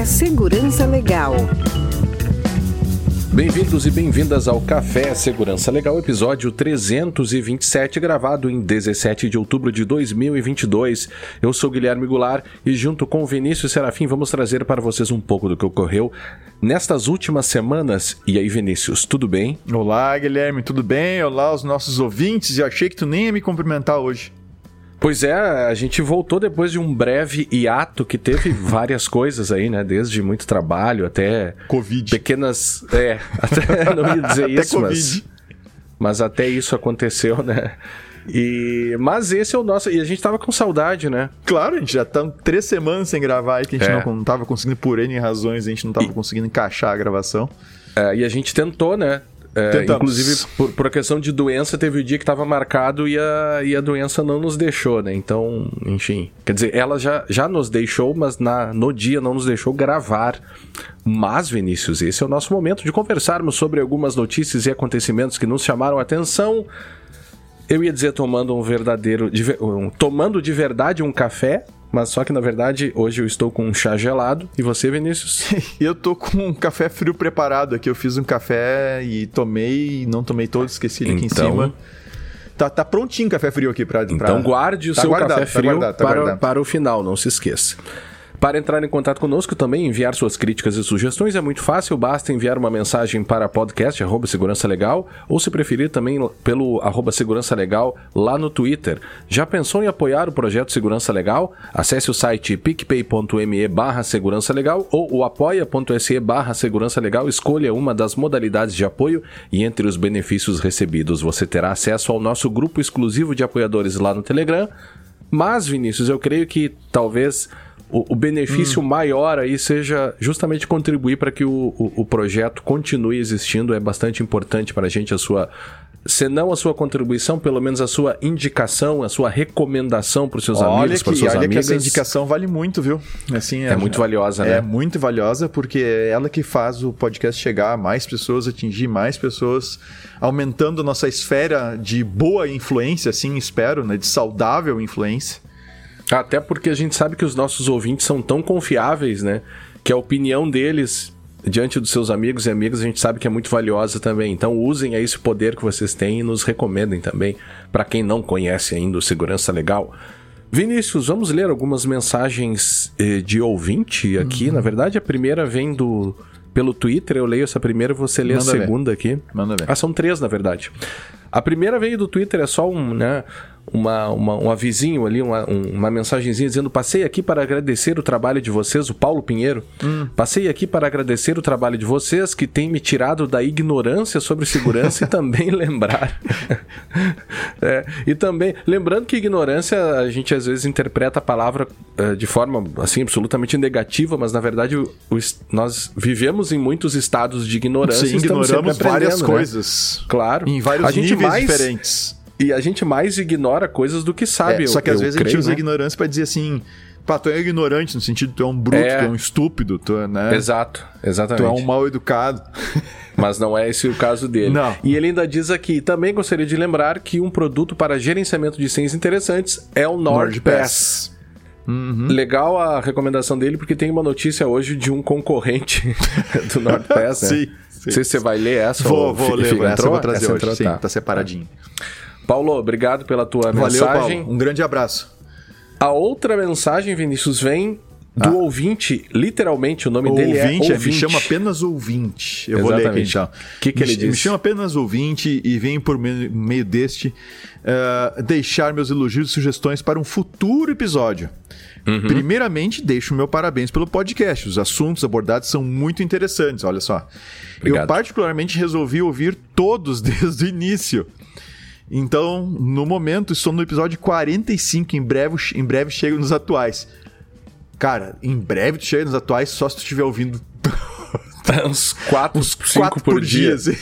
Café Segurança Legal. Bem-vindos e bem-vindas ao Café Segurança Legal, episódio 327, gravado em 17 de outubro de 2022. Eu sou Guilherme Goulart e, junto com Vinícius Serafim, vamos trazer para vocês um pouco do que ocorreu nestas últimas semanas. E aí, Vinícius, tudo bem? Olá, Guilherme, tudo bem? Olá, os nossos ouvintes. Eu achei que tu nem ia me cumprimentar hoje. Pois é, a gente voltou depois de um breve hiato que teve várias coisas aí, né? Desde muito trabalho até. Covid. Pequenas. É, até não ia dizer isso, mas. Mas até isso aconteceu, né? E, mas esse é o nosso. E a gente tava com saudade, né? Claro, a gente já tá três semanas sem gravar aí, que a gente é. não, não tava conseguindo, por N razões, a gente não tava e... conseguindo encaixar a gravação. É, e a gente tentou, né? É, inclusive, por, por a questão de doença, teve o dia que estava marcado e a, e a doença não nos deixou, né? Então, enfim. Quer dizer, ela já, já nos deixou, mas na, no dia não nos deixou gravar. Mas, Vinícius, esse é o nosso momento de conversarmos sobre algumas notícias e acontecimentos que nos chamaram a atenção. Eu ia dizer tomando um verdadeiro. Um, tomando de verdade um café, mas só que na verdade hoje eu estou com um chá gelado. E você, Vinícius? eu tô com um café frio preparado aqui. Eu fiz um café e tomei, não tomei todo, esqueci ele aqui então... em cima. Tá, tá prontinho o café frio aqui para. Então guarde o tá seu guardado, café tá frio tá guardado, tá para, para o final, não se esqueça. Para entrar em contato conosco também enviar suas críticas e sugestões é muito fácil, basta enviar uma mensagem para podcast arroba segurança legal ou se preferir também pelo arroba segurança legal lá no Twitter. Já pensou em apoiar o projeto Segurança Legal? Acesse o site picpay.me barra segurança legal ou o apoia.se barra segurança legal, escolha uma das modalidades de apoio e entre os benefícios recebidos você terá acesso ao nosso grupo exclusivo de apoiadores lá no Telegram. Mas, Vinícius, eu creio que talvez o, o benefício hum. maior aí seja justamente contribuir para que o, o, o, projeto continue existindo. É bastante importante para a gente a sua. Se não a sua contribuição, pelo menos a sua indicação, a sua recomendação para os seus olha amigos, para suas olha amigas. Olha que essa indicação vale muito, viu? Assim, é, é muito valiosa, né? É muito valiosa porque é ela que faz o podcast chegar a mais pessoas, atingir mais pessoas, aumentando nossa esfera de boa influência, assim, espero, né? De saudável influência. Até porque a gente sabe que os nossos ouvintes são tão confiáveis, né? Que a opinião deles diante dos seus amigos e amigas a gente sabe que é muito valiosa também. Então usem aí esse poder que vocês têm e nos recomendem também para quem não conhece ainda o Segurança Legal. Vinícius, vamos ler algumas mensagens eh, de ouvinte aqui. Uhum. Na verdade, a primeira vem do pelo Twitter. Eu leio essa primeira, você lê Manda a segunda ver. aqui. Manda ver. Ah, são três, na verdade. A primeira veio do Twitter, é só um, né? Uma, uma, um avisinho ali, uma, uma mensagenzinha dizendo: Passei aqui para agradecer o trabalho de vocês, o Paulo Pinheiro. Hum. Passei aqui para agradecer o trabalho de vocês que tem me tirado da ignorância sobre segurança e também lembrar. é, e também, lembrando que ignorância, a gente às vezes interpreta a palavra uh, de forma assim absolutamente negativa, mas na verdade o, o, nós vivemos em muitos estados de ignorância. Sim, ignoramos várias né? coisas. Claro. Em vários a níveis mais, diferentes. E a gente mais ignora coisas do que sabe. É, só que às vezes creio, a gente usa né? ignorância para dizer assim. Pá, tu é ignorante, no sentido tu é um bruto, é... tu é um estúpido, tu é, né? Exato, exatamente. Tu é um mal educado. Mas não é esse o caso dele. Não. E ele ainda diz aqui, também gostaria de lembrar que um produto para gerenciamento de senhas interessantes é o NordPass. Uhum. Legal a recomendação dele, porque tem uma notícia hoje de um concorrente do NordPass, né? Sim. Não sei se você vai ler essa vou, ou vou ler, essa eu vou trazer essa hoje, entrou, sim, tá. tá separadinho. Paulo, obrigado pela tua Valeu, mensagem. Paulo. Um grande abraço. A outra mensagem, Vinícius, vem do ah. ouvinte, literalmente o nome ouvinte, dele é ouvinte. É, me chama apenas ouvinte. Eu Exatamente. vou ler aqui então. O que, que ele diz? Me chama apenas ouvinte e vem por meio, meio deste uh, deixar meus elogios e sugestões para um futuro episódio. Uhum. Primeiramente, deixo meu parabéns pelo podcast. Os assuntos abordados são muito interessantes, olha só. Obrigado. Eu particularmente resolvi ouvir todos desde o início. Então, no momento, estou no episódio 45, em breve, em breve chego nos atuais. Cara, em breve tu chega nos atuais só se tu estiver ouvindo uns 4, 5 por, por dia. dia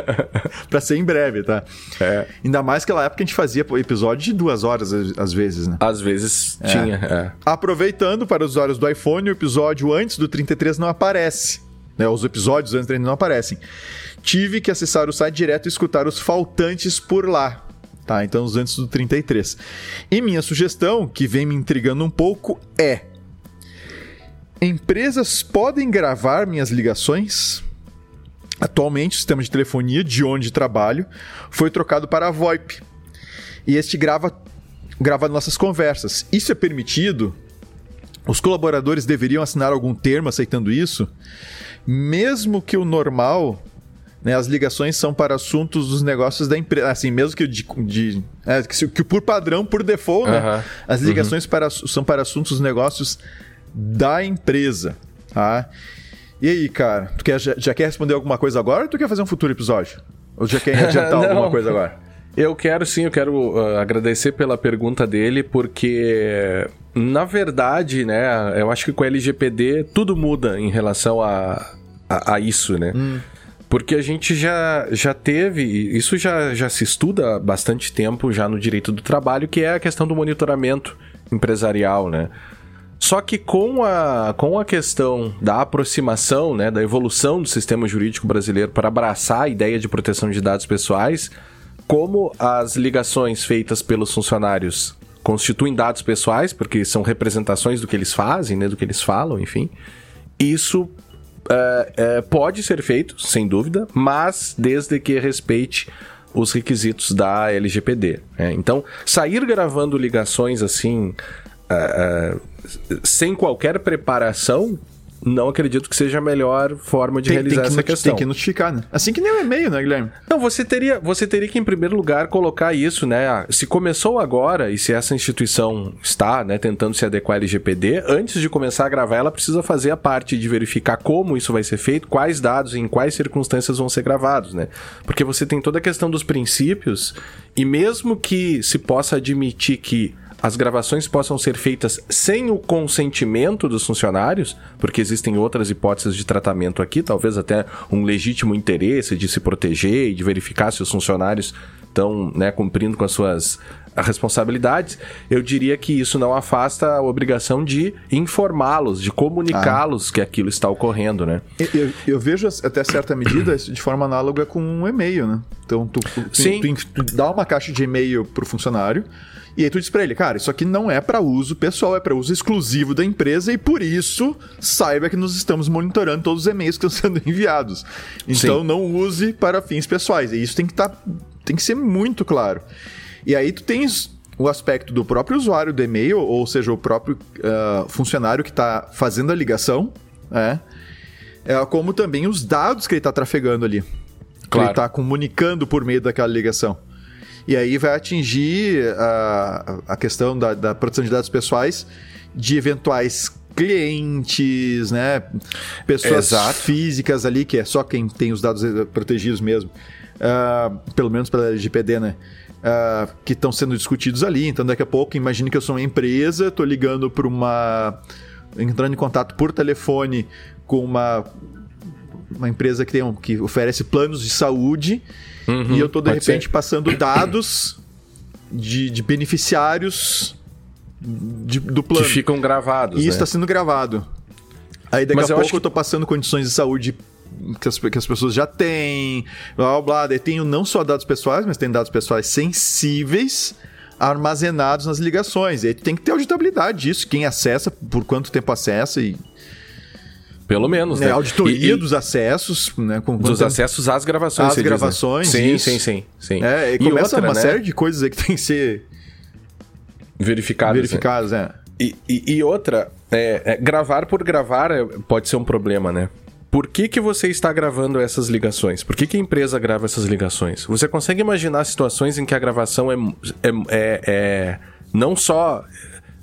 pra ser em breve, tá? É. Ainda mais que naquela época a gente fazia episódio de duas horas, às vezes, né? Às vezes é. tinha, é. Aproveitando para os usuários do iPhone, o episódio antes do 33 não aparece. Né? Os episódios antes do 33 não aparecem tive que acessar o site direto e escutar os faltantes por lá. Tá, então os antes do 33. E minha sugestão, que vem me intrigando um pouco, é empresas podem gravar minhas ligações? Atualmente, o sistema de telefonia de onde trabalho foi trocado para a VoIP. E este grava, grava nossas conversas. Isso é permitido? Os colaboradores deveriam assinar algum termo aceitando isso? Mesmo que o normal né, as ligações são para assuntos dos negócios da empresa. Assim, mesmo que, de, de é, que, que, por padrão, por default, né, as ligações uhum. para, são para assuntos dos negócios da empresa. Tá? E aí, cara, tu quer, já, já, quer responder alguma coisa agora ou tu quer fazer um futuro episódio? Ou já quer adiantar alguma coisa agora? Eu quero sim, eu quero uh, agradecer pela pergunta dele, porque na verdade, né, eu acho que com a LGPD tudo muda em relação a, a, a isso, né? Hum. Porque a gente já, já teve, isso já, já se estuda há bastante tempo já no direito do trabalho, que é a questão do monitoramento empresarial, né? Só que com a, com a questão da aproximação, né, da evolução do sistema jurídico brasileiro para abraçar a ideia de proteção de dados pessoais, como as ligações feitas pelos funcionários constituem dados pessoais, porque são representações do que eles fazem, né, do que eles falam, enfim, isso é, é, pode ser feito, sem dúvida, mas desde que respeite os requisitos da LGPD. Né? Então, sair gravando ligações assim, é, sem qualquer preparação, não acredito que seja a melhor forma de tem, realizar tem que essa questão. Tem que notificar, né? Assim que nem o e-mail, né, Guilherme? Não, você teria, você teria que, em primeiro lugar, colocar isso, né? Ah, se começou agora e se essa instituição está né, tentando se adequar à LGPD, antes de começar a gravar, ela precisa fazer a parte de verificar como isso vai ser feito, quais dados e em quais circunstâncias vão ser gravados, né? Porque você tem toda a questão dos princípios e mesmo que se possa admitir que as gravações possam ser feitas sem o consentimento dos funcionários, porque existem outras hipóteses de tratamento aqui, talvez até um legítimo interesse de se proteger e de verificar se os funcionários estão né, cumprindo com as suas responsabilidades, eu diria que isso não afasta a obrigação de informá-los, de comunicá-los ah. que aquilo está ocorrendo, né? Eu, eu, vejo até certa medida de forma análoga com um e-mail, né? Então, tu, tu, tu, tu dá uma caixa de e-mail para o funcionário, e aí tu diz pra ele, cara, isso aqui não é para uso pessoal, é para uso exclusivo da empresa e por isso saiba que nós estamos monitorando todos os e-mails que estão sendo enviados. Então Sim. não use para fins pessoais. E isso tem que estar, tá, tem que ser muito claro. E aí tu tens o aspecto do próprio usuário do e-mail, ou seja, o próprio uh, funcionário que está fazendo a ligação, né? É, como também os dados que ele está trafegando ali. Claro. Que ele está comunicando por meio daquela ligação. E aí vai atingir a, a questão da, da proteção de dados pessoais de eventuais clientes, né? Pessoas Exato. físicas ali, que é só quem tem os dados protegidos mesmo. Uh, pelo menos pela LGPD, né? Uh, que estão sendo discutidos ali. Então, daqui a pouco, imagine que eu sou uma empresa, estou ligando para uma. entrando em contato por telefone com uma, uma empresa que, tem um, que oferece planos de saúde Uhum, e eu tô, de repente, ser. passando dados de, de beneficiários de, do plano. Que ficam gravados. E isso está né? sendo gravado. Aí daqui Mas a pouco eu, eu tô passando condições de saúde que as, que as pessoas já têm, blá blá blá. tenho não só dados pessoais, mas tem dados pessoais sensíveis armazenados nas ligações. E aí tem que ter auditabilidade disso, quem acessa, por quanto tempo acessa e pelo menos, né? né? Auditoria e, dos acessos, né? Com dos acessos às gravações. Às gravações. Diz, né? Sim, sim, sim, sim. É, e, e começa outra, uma né? série de coisas aí que tem que ser verificadas. Né? Verificadas, né? é. E, e, e outra, é, é, gravar por gravar é, pode ser um problema, né? Por que, que você está gravando essas ligações? Por que, que a empresa grava essas ligações? Você consegue imaginar situações em que a gravação é, é, é, é não só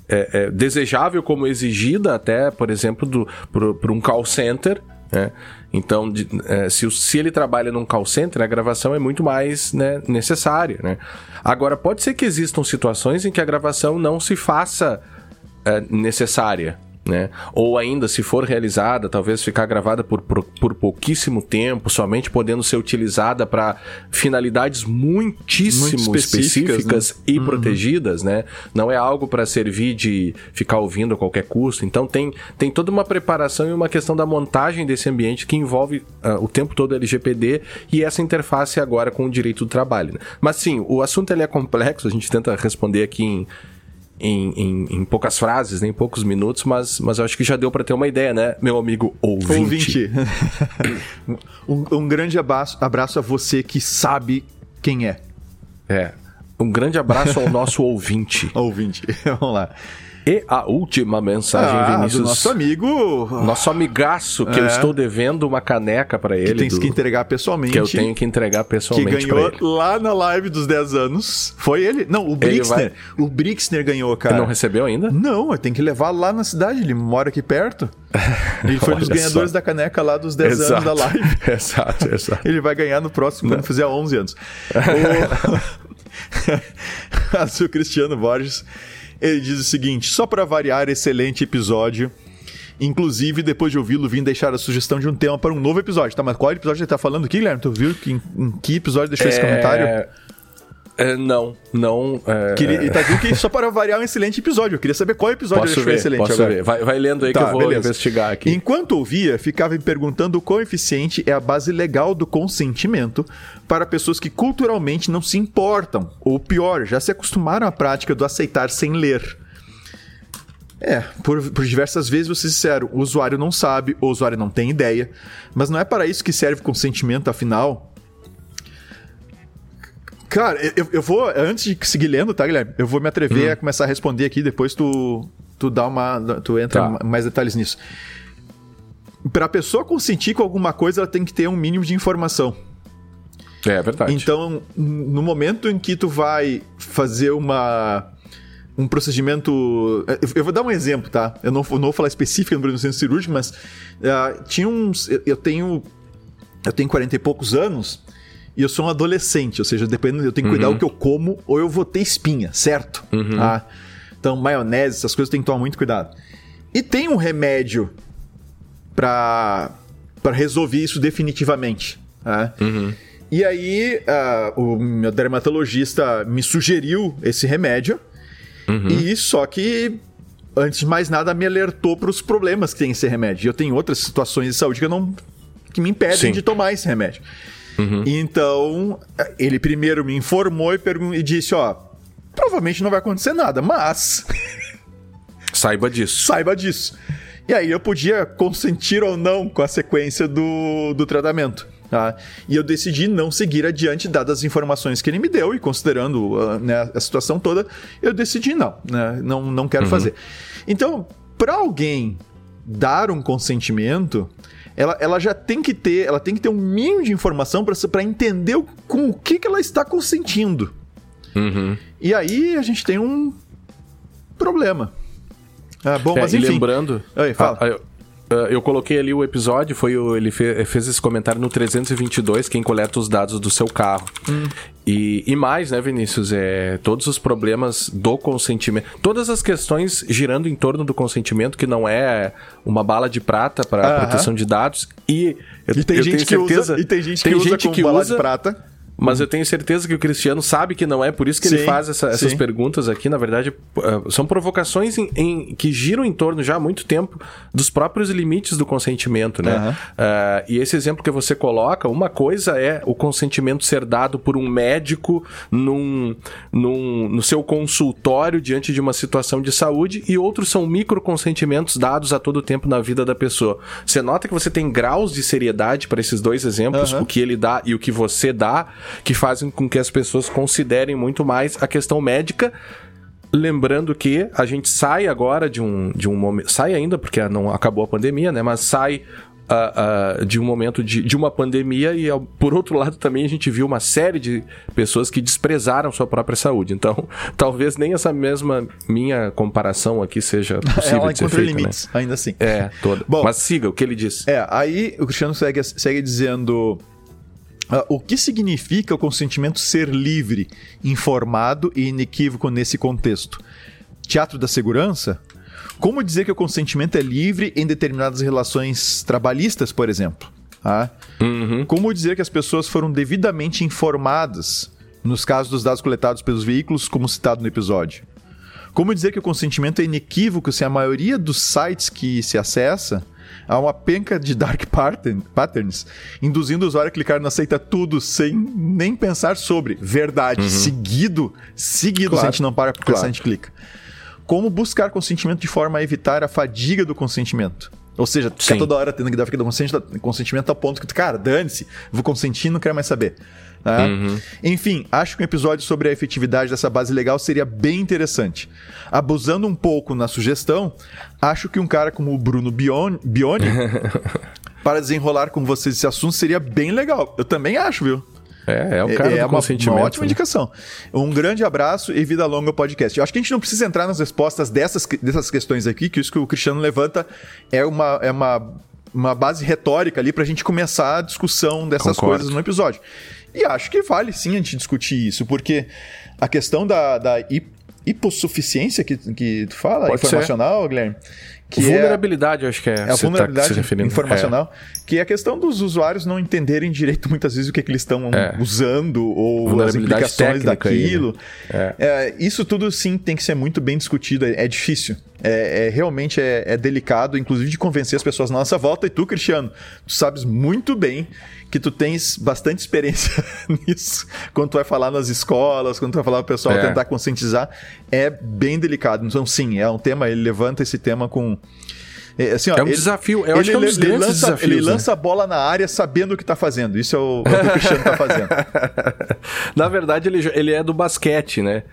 é, é, desejável como exigida até, por exemplo, para um call center. Né? Então, de, é, se, se ele trabalha num call center, a gravação é muito mais né, necessária. Né? Agora, pode ser que existam situações em que a gravação não se faça é, necessária né? Ou ainda, se for realizada, talvez ficar gravada por, por, por pouquíssimo tempo, somente podendo ser utilizada para finalidades muitíssimo Muito específicas, específicas né? e uhum. protegidas, né? Não é algo para servir de ficar ouvindo a qualquer custo. Então tem, tem toda uma preparação e uma questão da montagem desse ambiente que envolve uh, o tempo todo LGPD e essa interface agora com o direito do trabalho. Né? Mas sim, o assunto ele é complexo, a gente tenta responder aqui em em, em, em, poucas frases, nem em poucos minutos, mas, mas eu acho que já deu para ter uma ideia, né, meu amigo ouvinte? Ouvinte. um, um, grande abraço, abraço a você que sabe quem é. É. Um grande abraço ao nosso ouvinte. ouvinte. Vamos lá. E a última mensagem, ah, Vinícius. Do nosso amigo. Nosso amigaço, que é. eu estou devendo uma caneca para ele. Que tem do... que entregar pessoalmente. Que eu tenho que entregar pessoalmente. Que ganhou lá na live dos 10 anos. Foi ele? Não, o Brixner. Vai... O Brixner ganhou, cara. Ele não recebeu ainda? Não, tem que levar lá na cidade. Ele mora aqui perto. Ele foi um dos ganhadores só. da caneca lá dos 10 exato. anos da live. exato, exato. Ele vai ganhar no próximo, quando fizer 11 anos. o... o Cristiano Borges ele diz o seguinte: só para variar, excelente episódio. Inclusive, depois de ouvi-lo, vim deixar a sugestão de um tema para um novo episódio. Tá, mas qual episódio ele tá falando aqui, Guilherme? Tu viu que, em, em que episódio deixou é... esse comentário? É, não, não. É... Queria, e tá vendo que só para variar um excelente episódio. Eu queria saber qual episódio posso ele ver, excelente posso agora. Ver. Vai, vai lendo aí tá, que eu vou beleza. investigar aqui. Enquanto ouvia, ficava me perguntando o quão eficiente é a base legal do consentimento para pessoas que culturalmente não se importam, ou pior, já se acostumaram à prática do aceitar sem ler. É, por, por, diversas vezes vocês disseram, o usuário não sabe, o usuário não tem ideia, mas não é para isso que serve o consentimento, afinal, Cara, eu, eu vou, antes de seguir lendo, tá, Guilherme? Eu vou me atrever hum. a começar a responder aqui, depois tu, tu dá uma. Tu entra tá. mais detalhes nisso. Pra pessoa consentir com alguma coisa, ela tem que ter um mínimo de informação. É, é verdade. Então, no momento em que tu vai fazer uma um procedimento. Eu vou dar um exemplo, tá? Eu não, não vou falar específico no centro cirúrgico, mas uh, tinha uns. Eu tenho. Eu tenho 40 e poucos anos e eu sou um adolescente, ou seja, dependendo, eu tenho que cuidar uhum. o que eu como ou eu vou ter espinha, certo? Uhum. Ah, então, maionese, essas coisas tem que tomar muito cuidado. E tem um remédio para para resolver isso definitivamente. Tá? Uhum. E aí, uh, o meu dermatologista me sugeriu esse remédio. Uhum. E só que, antes de mais nada, me alertou para os problemas que tem esse remédio. E eu tenho outras situações de saúde que, eu não, que me impedem Sim. de tomar esse remédio. Uhum. Então, ele primeiro me informou e, e disse: Ó, provavelmente não vai acontecer nada, mas. Saiba disso. Saiba disso. E aí eu podia consentir ou não com a sequência do, do tratamento. Tá? E eu decidi não seguir adiante, dadas as informações que ele me deu, e considerando uh, né, a situação toda, eu decidi não, né? não, não quero uhum. fazer. Então, para alguém dar um consentimento, ela, ela já tem que ter, ela tem que ter um mínimo de informação para entender o, com o que, que ela está consentindo. Uhum. E aí a gente tem um problema. Ah, bom, é, mas enfim. lembrando. Oi, fala. Eu, ah, eu coloquei ali o episódio, foi o, ele fe, fez esse comentário no 322, quem coleta os dados do seu carro. Hum. E, e mais, né, Vinícius? É, todos os problemas do consentimento, todas as questões girando em torno do consentimento, que não é uma bala de prata para uh -huh. proteção de dados. E, eu, e tem eu gente tenho certeza. Usa, e tem gente tem que usa gente que bala usa, de prata mas eu tenho certeza que o Cristiano sabe que não é, por isso que sim, ele faz essa, essas perguntas aqui. Na verdade, uh, são provocações em, em, que giram em torno já há muito tempo dos próprios limites do consentimento, né? Uhum. Uh, e esse exemplo que você coloca, uma coisa é o consentimento ser dado por um médico num, num, no seu consultório diante de uma situação de saúde, e outros são microconsentimentos dados a todo tempo na vida da pessoa. Você nota que você tem graus de seriedade para esses dois exemplos, uhum. o que ele dá e o que você dá que fazem com que as pessoas considerem muito mais a questão médica. Lembrando que a gente sai agora de um, de um momento. Sai ainda, porque não acabou a pandemia, né? Mas sai Uh, uh, de um momento de, de uma pandemia e, por outro lado, também a gente viu uma série de pessoas que desprezaram sua própria saúde. Então, talvez nem essa mesma minha comparação aqui seja possível Ela de ser feita, limites, né? ainda assim. É, toda. Bom, Mas siga o que ele disse. É, aí o Cristiano segue, segue dizendo... Uh, o que significa o consentimento ser livre, informado e inequívoco nesse contexto? Teatro da segurança? Como dizer que o consentimento é livre em determinadas relações trabalhistas, por exemplo? Ah? Uhum. Como dizer que as pessoas foram devidamente informadas nos casos dos dados coletados pelos veículos, como citado no episódio? Como dizer que o consentimento é inequívoco se a maioria dos sites que se acessa há uma penca de dark pattern, patterns, induzindo o usuário a clicar no aceita tudo sem nem pensar sobre verdade. Uhum. Seguido, seguido, claro. se a gente não para pra claro. a gente clica. como buscar consentimento de forma a evitar a fadiga do consentimento. Ou seja, tu fica toda hora tendo que dar consentimento a ponto que tu, cara, dane-se, vou consentir não quero mais saber. Tá? Uhum. Enfim, acho que um episódio sobre a efetividade dessa base legal seria bem interessante. Abusando um pouco na sugestão, acho que um cara como o Bruno Bione, Bione para desenrolar com vocês esse assunto seria bem legal. Eu também acho, viu? É, é o cara é, do uma, uma ótima né? indicação. Um grande abraço e vida longa ao podcast. Eu acho que a gente não precisa entrar nas respostas dessas, dessas questões aqui, que isso que o Cristiano levanta é uma, é uma, uma base retórica ali para a gente começar a discussão dessas Concordo. coisas no episódio. E acho que vale sim a gente discutir isso, porque a questão da, da hipossuficiência que, que tu fala, Pode informacional, ser. Guilherme, que vulnerabilidade, é, acho que é. É a vulnerabilidade tá informacional, é. que é a questão dos usuários não entenderem direito muitas vezes o que, é que eles estão é. usando ou as implicações daquilo. Aí, né? É. isso tudo sim tem que ser muito bem discutido. É, difícil. É, realmente é, delicado, inclusive de convencer as pessoas na nossa volta. E tu, Cristiano, tu sabes muito bem que tu tens bastante experiência nisso, quando tu vai falar nas escolas, quando tu vai falar pro pessoal é. tentar conscientizar, é bem delicado. Então, sim, é um tema, ele levanta esse tema com. É, assim, ó, é um ele, desafio, eu ele, acho que é um dos ele, lança, desafios. Ele né? lança a bola na área sabendo o que tá fazendo. Isso é o, é o que o Cristiano tá fazendo. na verdade, ele, ele é do basquete, né?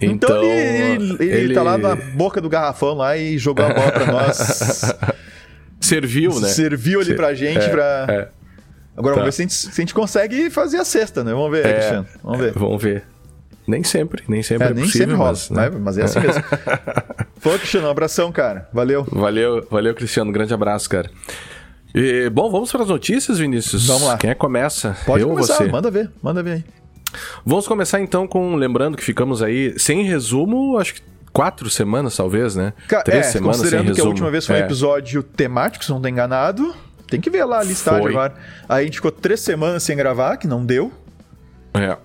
Então, então ele, ele, ele, tá lá na boca do garrafão lá e jogou a bola pra nós. Serviu, né? Serviu ali pra gente, é, pra... É. Agora tá. vamos ver se a, gente, se a, gente, consegue fazer a cesta, né? Vamos ver, é, Cristiano. Vamos ver. vamos ver. Nem sempre, nem sempre é, é nem possível, sempre rola, mas, né? mas é assim mesmo. Falou, Cristiano, um abração, cara. Valeu. Valeu, valeu, Cristiano. Um grande abraço, cara. E, bom, vamos para as notícias, Vinícius. Vamos lá. Quem é que começa? Pode Eu começar, ou você? manda ver, manda ver aí. Vamos começar então com, lembrando que ficamos aí, sem resumo, acho que quatro semanas, talvez, né? Três é, semanas sem resumo. que a última vez foi é. um episódio temático, se não estou enganado. Tem que ver lá a listagem Foi. agora. Aí a gente ficou três semanas sem gravar, que não deu. É.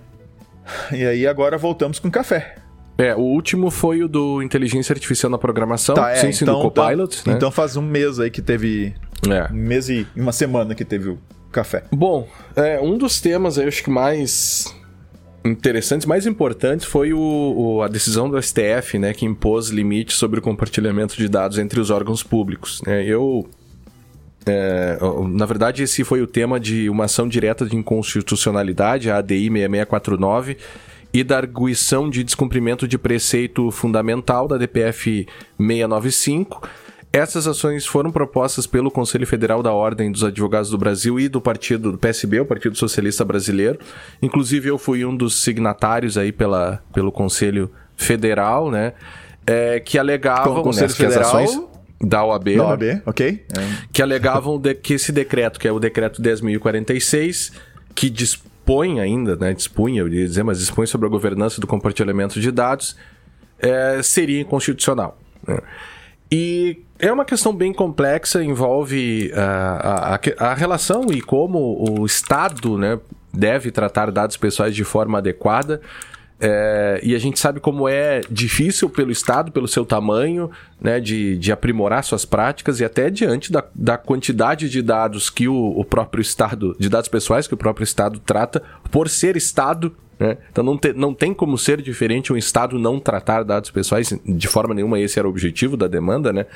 E aí agora voltamos com café. É, o último foi o do Inteligência Artificial na Programação, tá, é, sem então, Copilot. Então, né? então faz um mês aí que teve. É. Um mês e uma semana que teve o café. Bom, é, um dos temas aí, eu acho que mais interessantes, mais importantes, foi o, o, a decisão do STF, né, que impôs limites sobre o compartilhamento de dados entre os órgãos públicos. Né? Eu é, na verdade, esse foi o tema de uma ação direta de inconstitucionalidade, a ADI 6649, e da arguição de descumprimento de preceito fundamental da DPF 695. Essas ações foram propostas pelo Conselho Federal da Ordem dos Advogados do Brasil e do partido do PSB, o Partido Socialista Brasileiro. Inclusive, eu fui um dos signatários aí pela, pelo Conselho Federal, né? É, que alegavam Com Conselho né, Federal... ações da OAB, da OAB né? ok. É. Que alegavam de, que esse decreto, que é o decreto 10.046, que dispõe ainda, né, dispunha, eu ia dizer, mas dispõe sobre a governança do compartilhamento de dados, é, seria inconstitucional. Né? E é uma questão bem complexa, envolve uh, a, a, a, relação e como o Estado né, deve tratar dados pessoais de forma adequada. É, e a gente sabe como é difícil pelo Estado, pelo seu tamanho, né, de, de aprimorar suas práticas e até diante da, da quantidade de dados que o, o próprio Estado, de dados pessoais que o próprio Estado trata, por ser Estado. Né? Então não, te, não tem como ser diferente um Estado não tratar dados pessoais, de forma nenhuma esse era o objetivo da demanda, né?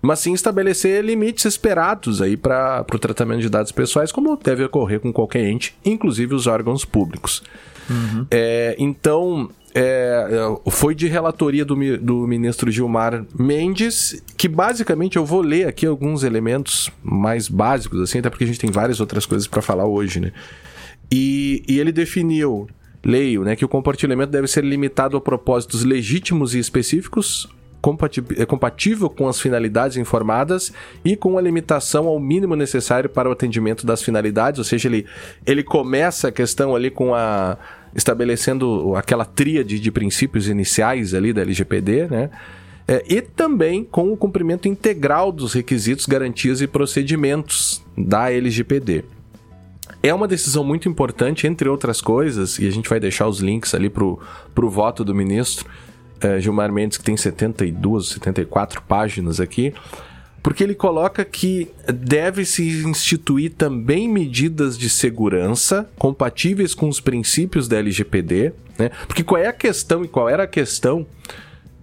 mas sim estabelecer limites esperados aí para o tratamento de dados pessoais, como deve ocorrer com qualquer ente, inclusive os órgãos públicos. Uhum. É, então, é, foi de relatoria do, do ministro Gilmar Mendes, que basicamente eu vou ler aqui alguns elementos mais básicos, assim, até porque a gente tem várias outras coisas para falar hoje, né? E, e ele definiu, leio, né, que o compartilhamento deve ser limitado a propósitos legítimos e específicos, é compatível com as finalidades informadas e com a limitação ao mínimo necessário para o atendimento das finalidades, ou seja, ele, ele começa a questão ali com a estabelecendo aquela tríade de princípios iniciais ali da LGPD, né? É, e também com o cumprimento integral dos requisitos, garantias e procedimentos da LGPD. É uma decisão muito importante, entre outras coisas, e a gente vai deixar os links ali para o voto do ministro é, Gilmar Mendes, que tem 72, 74 páginas aqui, porque ele coloca que deve-se instituir também medidas de segurança compatíveis com os princípios da LGPD, né? Porque qual é a questão e qual era a questão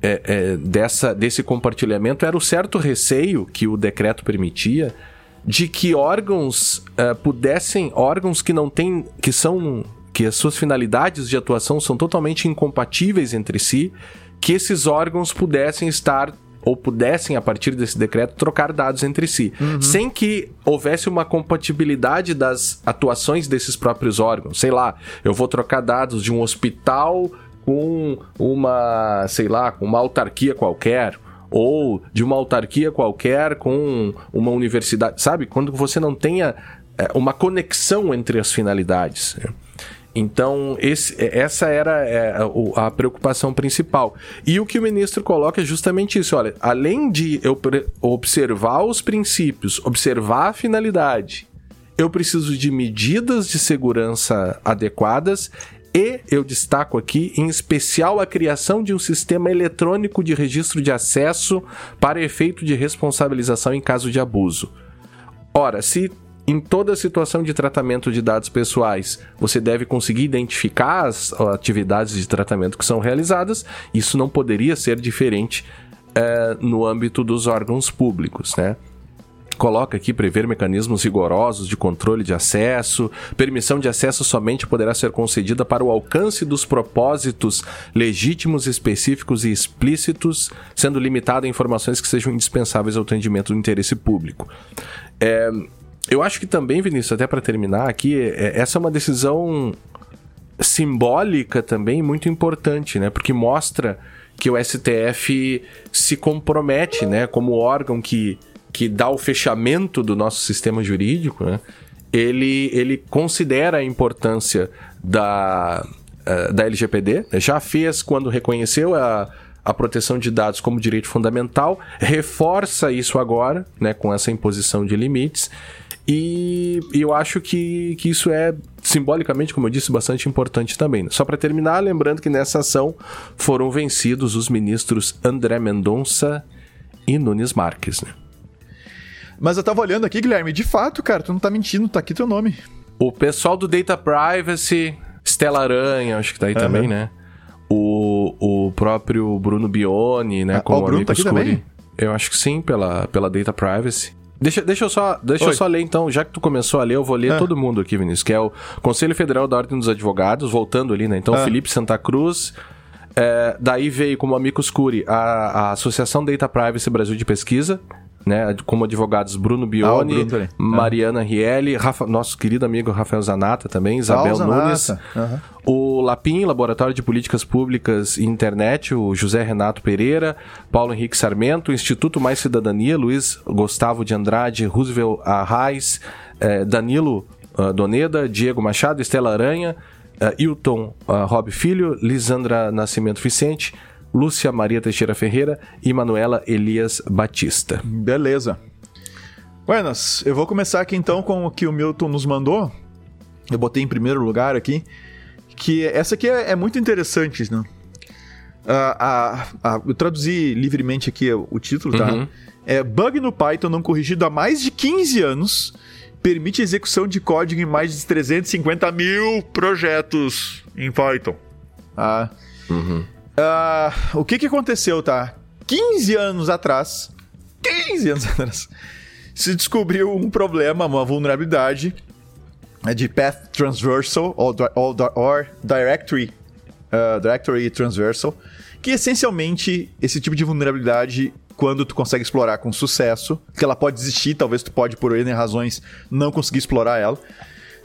é, é, dessa, desse compartilhamento era o certo receio que o decreto permitia de que órgãos uh, pudessem, órgãos que não têm, que são, que as suas finalidades de atuação são totalmente incompatíveis entre si, que esses órgãos pudessem estar ou pudessem, a partir desse decreto, trocar dados entre si, uhum. sem que houvesse uma compatibilidade das atuações desses próprios órgãos. Sei lá, eu vou trocar dados de um hospital com uma, sei lá, com uma autarquia qualquer, ou de uma autarquia qualquer com uma universidade, sabe? Quando você não tenha é, uma conexão entre as finalidades. Né? Então, esse, essa era é, a preocupação principal. E o que o ministro coloca é justamente isso: olha, além de eu observar os princípios, observar a finalidade, eu preciso de medidas de segurança adequadas e eu destaco aqui, em especial, a criação de um sistema eletrônico de registro de acesso para efeito de responsabilização em caso de abuso. Ora, se em toda situação de tratamento de dados pessoais você deve conseguir identificar as atividades de tratamento que são realizadas, isso não poderia ser diferente é, no âmbito dos órgãos públicos, né? coloca aqui prever mecanismos rigorosos de controle de acesso. Permissão de acesso somente poderá ser concedida para o alcance dos propósitos legítimos, específicos e explícitos, sendo limitada a informações que sejam indispensáveis ao atendimento do interesse público. É, eu acho que também, Vinícius, até para terminar aqui, é, essa é uma decisão simbólica também muito importante, né? Porque mostra que o STF se compromete, né, como órgão que que dá o fechamento do nosso sistema jurídico, né, ele, ele considera a importância da, uh, da LGPD, já fez quando reconheceu a, a proteção de dados como direito fundamental, reforça isso agora, né, com essa imposição de limites, e, e eu acho que, que isso é simbolicamente, como eu disse, bastante importante também. Só para terminar, lembrando que nessa ação foram vencidos os ministros André Mendonça e Nunes Marques. Né? Mas eu tava olhando aqui, Guilherme, de fato, cara, tu não tá mentindo, tá aqui teu nome. O pessoal do Data Privacy, Stella Aranha, acho que tá aí uhum. também, né? O, o próprio Bruno Bione, né? Ah, com o Bruno tá aqui também? Eu acho que sim, pela, pela Data Privacy. Deixa, deixa, eu, só, deixa eu só ler então, já que tu começou a ler, eu vou ler ah. todo mundo aqui, Vinícius, que é o Conselho Federal da Ordem dos Advogados, voltando ali, né? Então, ah. Felipe Santa Cruz. É, daí veio como amigos curi a, a Associação Data Privacy Brasil de Pesquisa, né, como advogados Bruno Bione, ah, Bruno Mariana Rielli, Rafa, nosso querido amigo Rafael Zanata também, Isabel ah, Nunes, uhum. o Lapim, Laboratório de Políticas Públicas e Internet, o José Renato Pereira, Paulo Henrique Sarmento, Instituto Mais Cidadania, Luiz Gustavo de Andrade, Roosevelt Arraes, eh, Danilo uh, Doneda, Diego Machado, Estela Aranha, uh, Hilton uh, Rob Filho, Lisandra Nascimento Vicente, Lúcia Maria Teixeira Ferreira e Manuela Elias Batista. Beleza. Buenas, eu vou começar aqui então com o que o Milton nos mandou. Eu botei em primeiro lugar aqui. Que essa aqui é, é muito interessante, né? Uh, eu traduzi livremente aqui o título, tá? Uhum. É Bug no Python não corrigido há mais de 15 anos permite execução de código em mais de 350 mil projetos em Python. Ah. Uhum. Uh, o que que aconteceu, tá? 15 anos atrás, 15 anos atrás, se descobriu um problema, uma vulnerabilidade né, de Path Transversal ou, ou, or Directory, uh, Directory Transversal, que essencialmente esse tipo de vulnerabilidade quando tu consegue explorar com sucesso, que ela pode existir, talvez tu pode por N razões não conseguir explorar ela.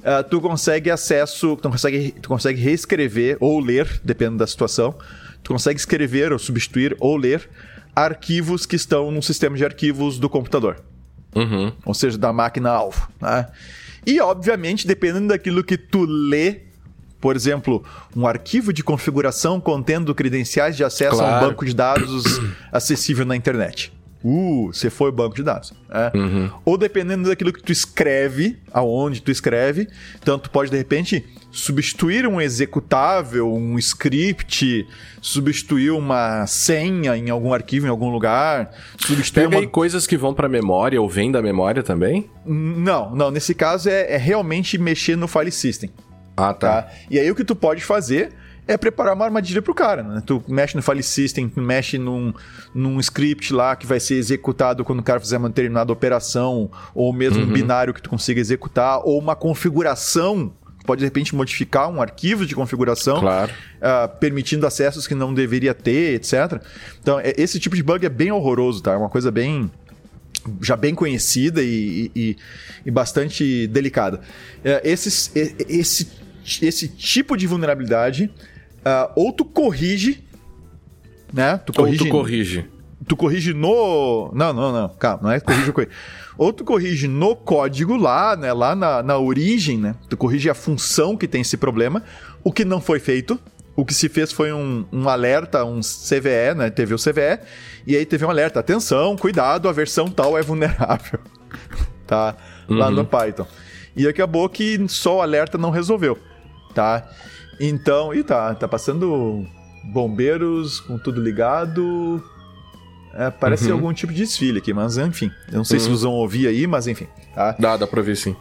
Uh, tu consegue acesso, tu consegue, tu consegue reescrever ou ler, dependendo da situação, tu consegue escrever ou substituir ou ler arquivos que estão no sistema de arquivos do computador. Uhum. Ou seja, da máquina-alvo. Né? E, obviamente, dependendo daquilo que tu lê, por exemplo, um arquivo de configuração contendo credenciais de acesso claro. a um banco de dados acessível na internet. Uh, você foi banco de dados. Né? Uhum. Ou dependendo daquilo que tu escreve, aonde tu escreve, então tu pode, de repente, substituir um executável, um script, substituir uma senha em algum arquivo, em algum lugar, substituir Pega uma... coisas que vão para memória ou vêm da memória também? Não, não. Nesse caso é, é realmente mexer no file system. Ah, tá. tá. E aí o que tu pode fazer é preparar uma armadilha pro cara, né? Tu mexe no file system, tu mexe num, num script lá que vai ser executado quando o cara fizer uma determinada operação, ou mesmo uhum. um binário que tu consiga executar, ou uma configuração pode de repente modificar um arquivo de configuração, claro. uh, permitindo acessos que não deveria ter, etc. Então, é, esse tipo de bug é bem horroroso, tá? É uma coisa bem já bem conhecida e, e, e bastante delicada. Uh, esses, esse, esse tipo de vulnerabilidade Uh, ou tu corrige, né? Tu corrige, ou tu corrige. Tu corrige no. Não, não, não. Calma, não é corrige o Ou tu corrige no código lá, né? Lá na, na origem, né? Tu corrige a função que tem esse problema, o que não foi feito. O que se fez foi um, um alerta, um CVE, né? Teve o CVE, e aí teve um alerta. Atenção, cuidado, a versão tal é vulnerável. tá? Lá uhum. no Python. E acabou que só o alerta não resolveu. Tá? Então, e tá, tá passando bombeiros com tudo ligado. É, parece uhum. algum tipo de desfile aqui, mas enfim. Eu não sei uhum. se vocês vão ouvir aí, mas enfim. Tá? Dá, dá pra ver sim.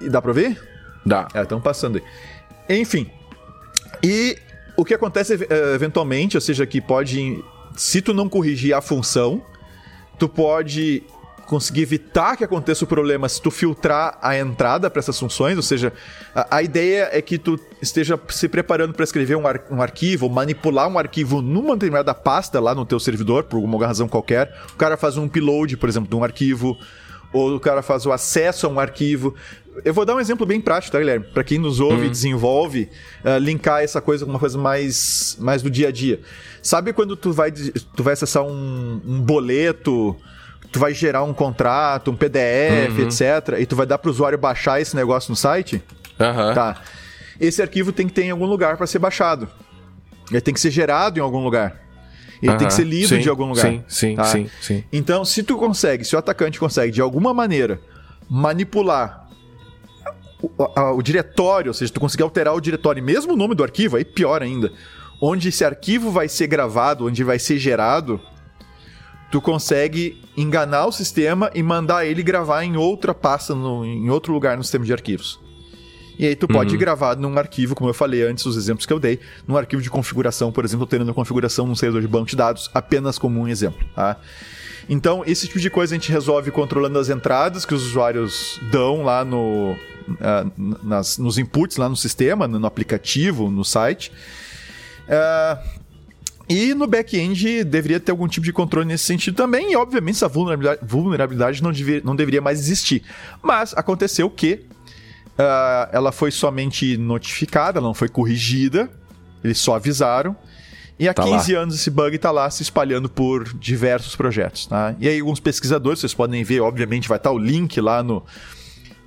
E dá pra ver? Dá. É, estão passando aí. Enfim. E o que acontece eh, eventualmente, ou seja, que pode. Se tu não corrigir a função, tu pode conseguir evitar que aconteça o problema se tu filtrar a entrada para essas funções, ou seja, a, a, ideia é que tu esteja se preparando para escrever um, ar, um arquivo, manipular um arquivo numa determinada pasta lá no teu servidor, por alguma razão qualquer. O cara faz um upload, por exemplo, de um arquivo, ou o cara faz o acesso a um arquivo. Eu vou dar um exemplo bem prático, tá, Guilherme? Para quem nos ouve e uhum. desenvolve, uh, linkar essa coisa com uma coisa mais, mais do dia a dia. Sabe quando tu vai, tu vai acessar um, um boleto tu vai gerar um contrato, um PDF, uhum. etc. E tu vai dar para o usuário baixar esse negócio no site? Uhum. Tá. Esse arquivo tem que ter em algum lugar para ser baixado. Ele tem que ser gerado em algum lugar. Ele uhum. tem que ser lido sim, de algum lugar. Sim, sim, tá? sim, sim. Então, se tu consegue, se o atacante consegue de alguma maneira manipular o, a, o diretório, ou seja, tu conseguir alterar o diretório, mesmo o nome do arquivo, aí pior ainda, onde esse arquivo vai ser gravado, onde vai ser gerado, tu consegue enganar o sistema e mandar ele gravar em outra pasta, no, em outro lugar no sistema de arquivos. E aí tu pode uhum. gravar num arquivo, como eu falei antes, os exemplos que eu dei, num arquivo de configuração, por exemplo, tendo a configuração num servidor de banco de dados, apenas como um exemplo. Tá? Então, esse tipo de coisa a gente resolve controlando as entradas que os usuários dão lá no, uh, nas, nos inputs lá no sistema, no aplicativo, no site. Uh, e no back-end deveria ter algum tipo de controle nesse sentido também, e obviamente essa vulnerabilidade, vulnerabilidade não, devia, não deveria mais existir. Mas aconteceu que uh, ela foi somente notificada, ela não foi corrigida, eles só avisaram. E há tá 15 lá. anos esse bug está lá se espalhando por diversos projetos. Tá? E aí, alguns pesquisadores, vocês podem ver, obviamente, vai estar o link lá no,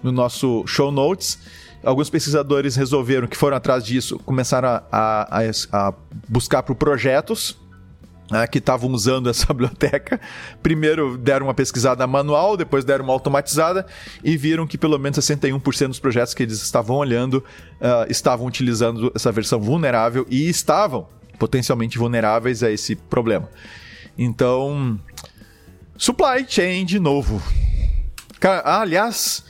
no nosso show notes alguns pesquisadores resolveram que foram atrás disso, começaram a, a, a buscar por projetos né, que estavam usando essa biblioteca. Primeiro deram uma pesquisada manual, depois deram uma automatizada e viram que pelo menos 61% dos projetos que eles estavam olhando uh, estavam utilizando essa versão vulnerável e estavam potencialmente vulneráveis a esse problema. Então, supply chain de novo. Cara, ah, aliás,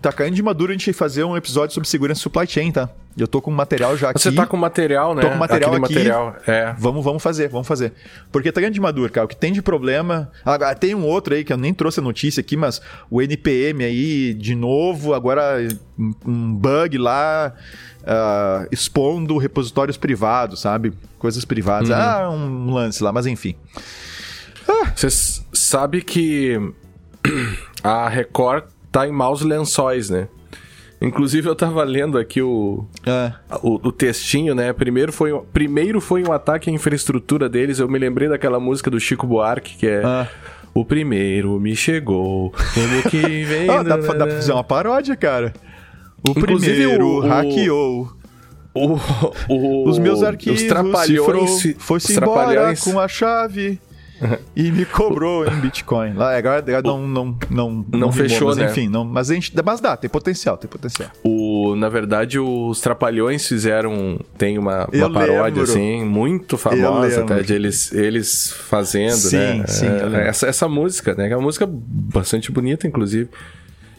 Tá caindo de madura a gente fazer um episódio sobre segurança supply chain, tá? Eu tô com material já aqui. Você tá com material, né? Tô com material aqui. Material, é. Vamos, vamos fazer, vamos fazer. Porque tá caindo de madura, cara. O que tem de problema. Ah, tem um outro aí que eu nem trouxe a notícia aqui, mas o NPM aí, de novo, agora um bug lá. Uh, expondo repositórios privados, sabe? Coisas privadas. Uhum. Ah, um lance lá, mas enfim. Você ah. sabe que a Record tá em maus lençóis, né? Inclusive eu tava lendo aqui o, é. o, o, textinho, né? Primeiro foi, primeiro foi um ataque à infraestrutura deles. Eu me lembrei daquela música do Chico Buarque, que é. É. O primeiro me chegou, como que vem. ah, dá, pra, dá pra fazer uma paródia, cara. O Inclusive, primeiro o, hackeou. O, os meus arquivos. Os trapalhões. Foi-se embora com a chave e me cobrou em Bitcoin. Lá agora, agora não, não, não, não, fechou, mas, né? Enfim, não, mas a gente, mas dá, tem potencial, tem potencial. O, na verdade, os Trapalhões fizeram, tem uma, uma paródia assim, muito famosa até de eles, eles fazendo, sim, né? Sim, essa, essa música, né? É uma música bastante bonita, inclusive.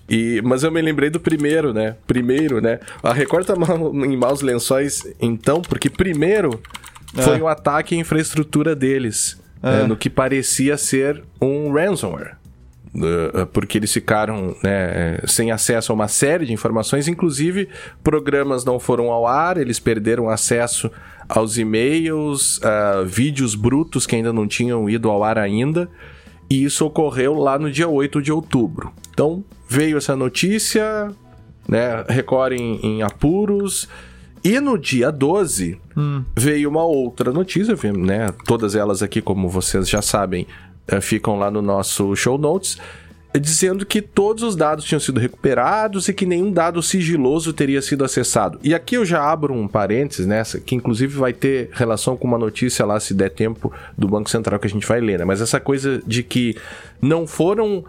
E, mas eu me lembrei do primeiro, né? Primeiro, né? A Record tá em maus lençóis, então, porque primeiro é. foi um ataque à infraestrutura deles, é. né, no que parecia ser um ransomware. Uh, porque eles ficaram né, sem acesso a uma série de informações, inclusive programas não foram ao ar, eles perderam acesso aos e-mails, uh, vídeos brutos que ainda não tinham ido ao ar ainda, e isso ocorreu lá no dia 8 de outubro. Então veio essa notícia, né, Record em, em apuros, e no dia 12 hum. veio uma outra notícia, né? Todas elas aqui, como vocês já sabem, eh, ficam lá no nosso show notes dizendo que todos os dados tinham sido recuperados e que nenhum dado sigiloso teria sido acessado. E aqui eu já abro um parênteses nessa, que inclusive vai ter relação com uma notícia lá, se der tempo, do Banco Central que a gente vai ler, né? Mas essa coisa de que não foram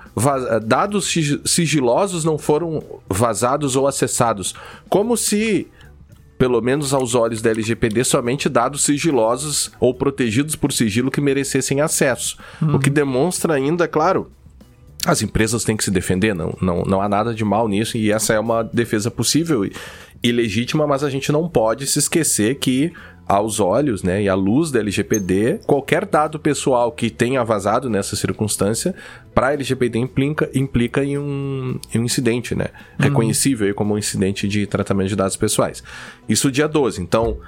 dados sigilosos não foram vazados ou acessados, como se pelo menos aos olhos da LGPD, somente dados sigilosos ou protegidos por sigilo que merecessem acesso. Uhum. O que demonstra ainda, claro, as empresas têm que se defender, não, não, não há nada de mal nisso, e essa é uma defesa possível e, e legítima, mas a gente não pode se esquecer que aos olhos, né, e à luz da LGPD, qualquer dado pessoal que tenha vazado nessa circunstância, para a LGPD implica, implica em, um, em um incidente, né, uhum. reconhecível como um incidente de tratamento de dados pessoais. Isso dia 12. Então,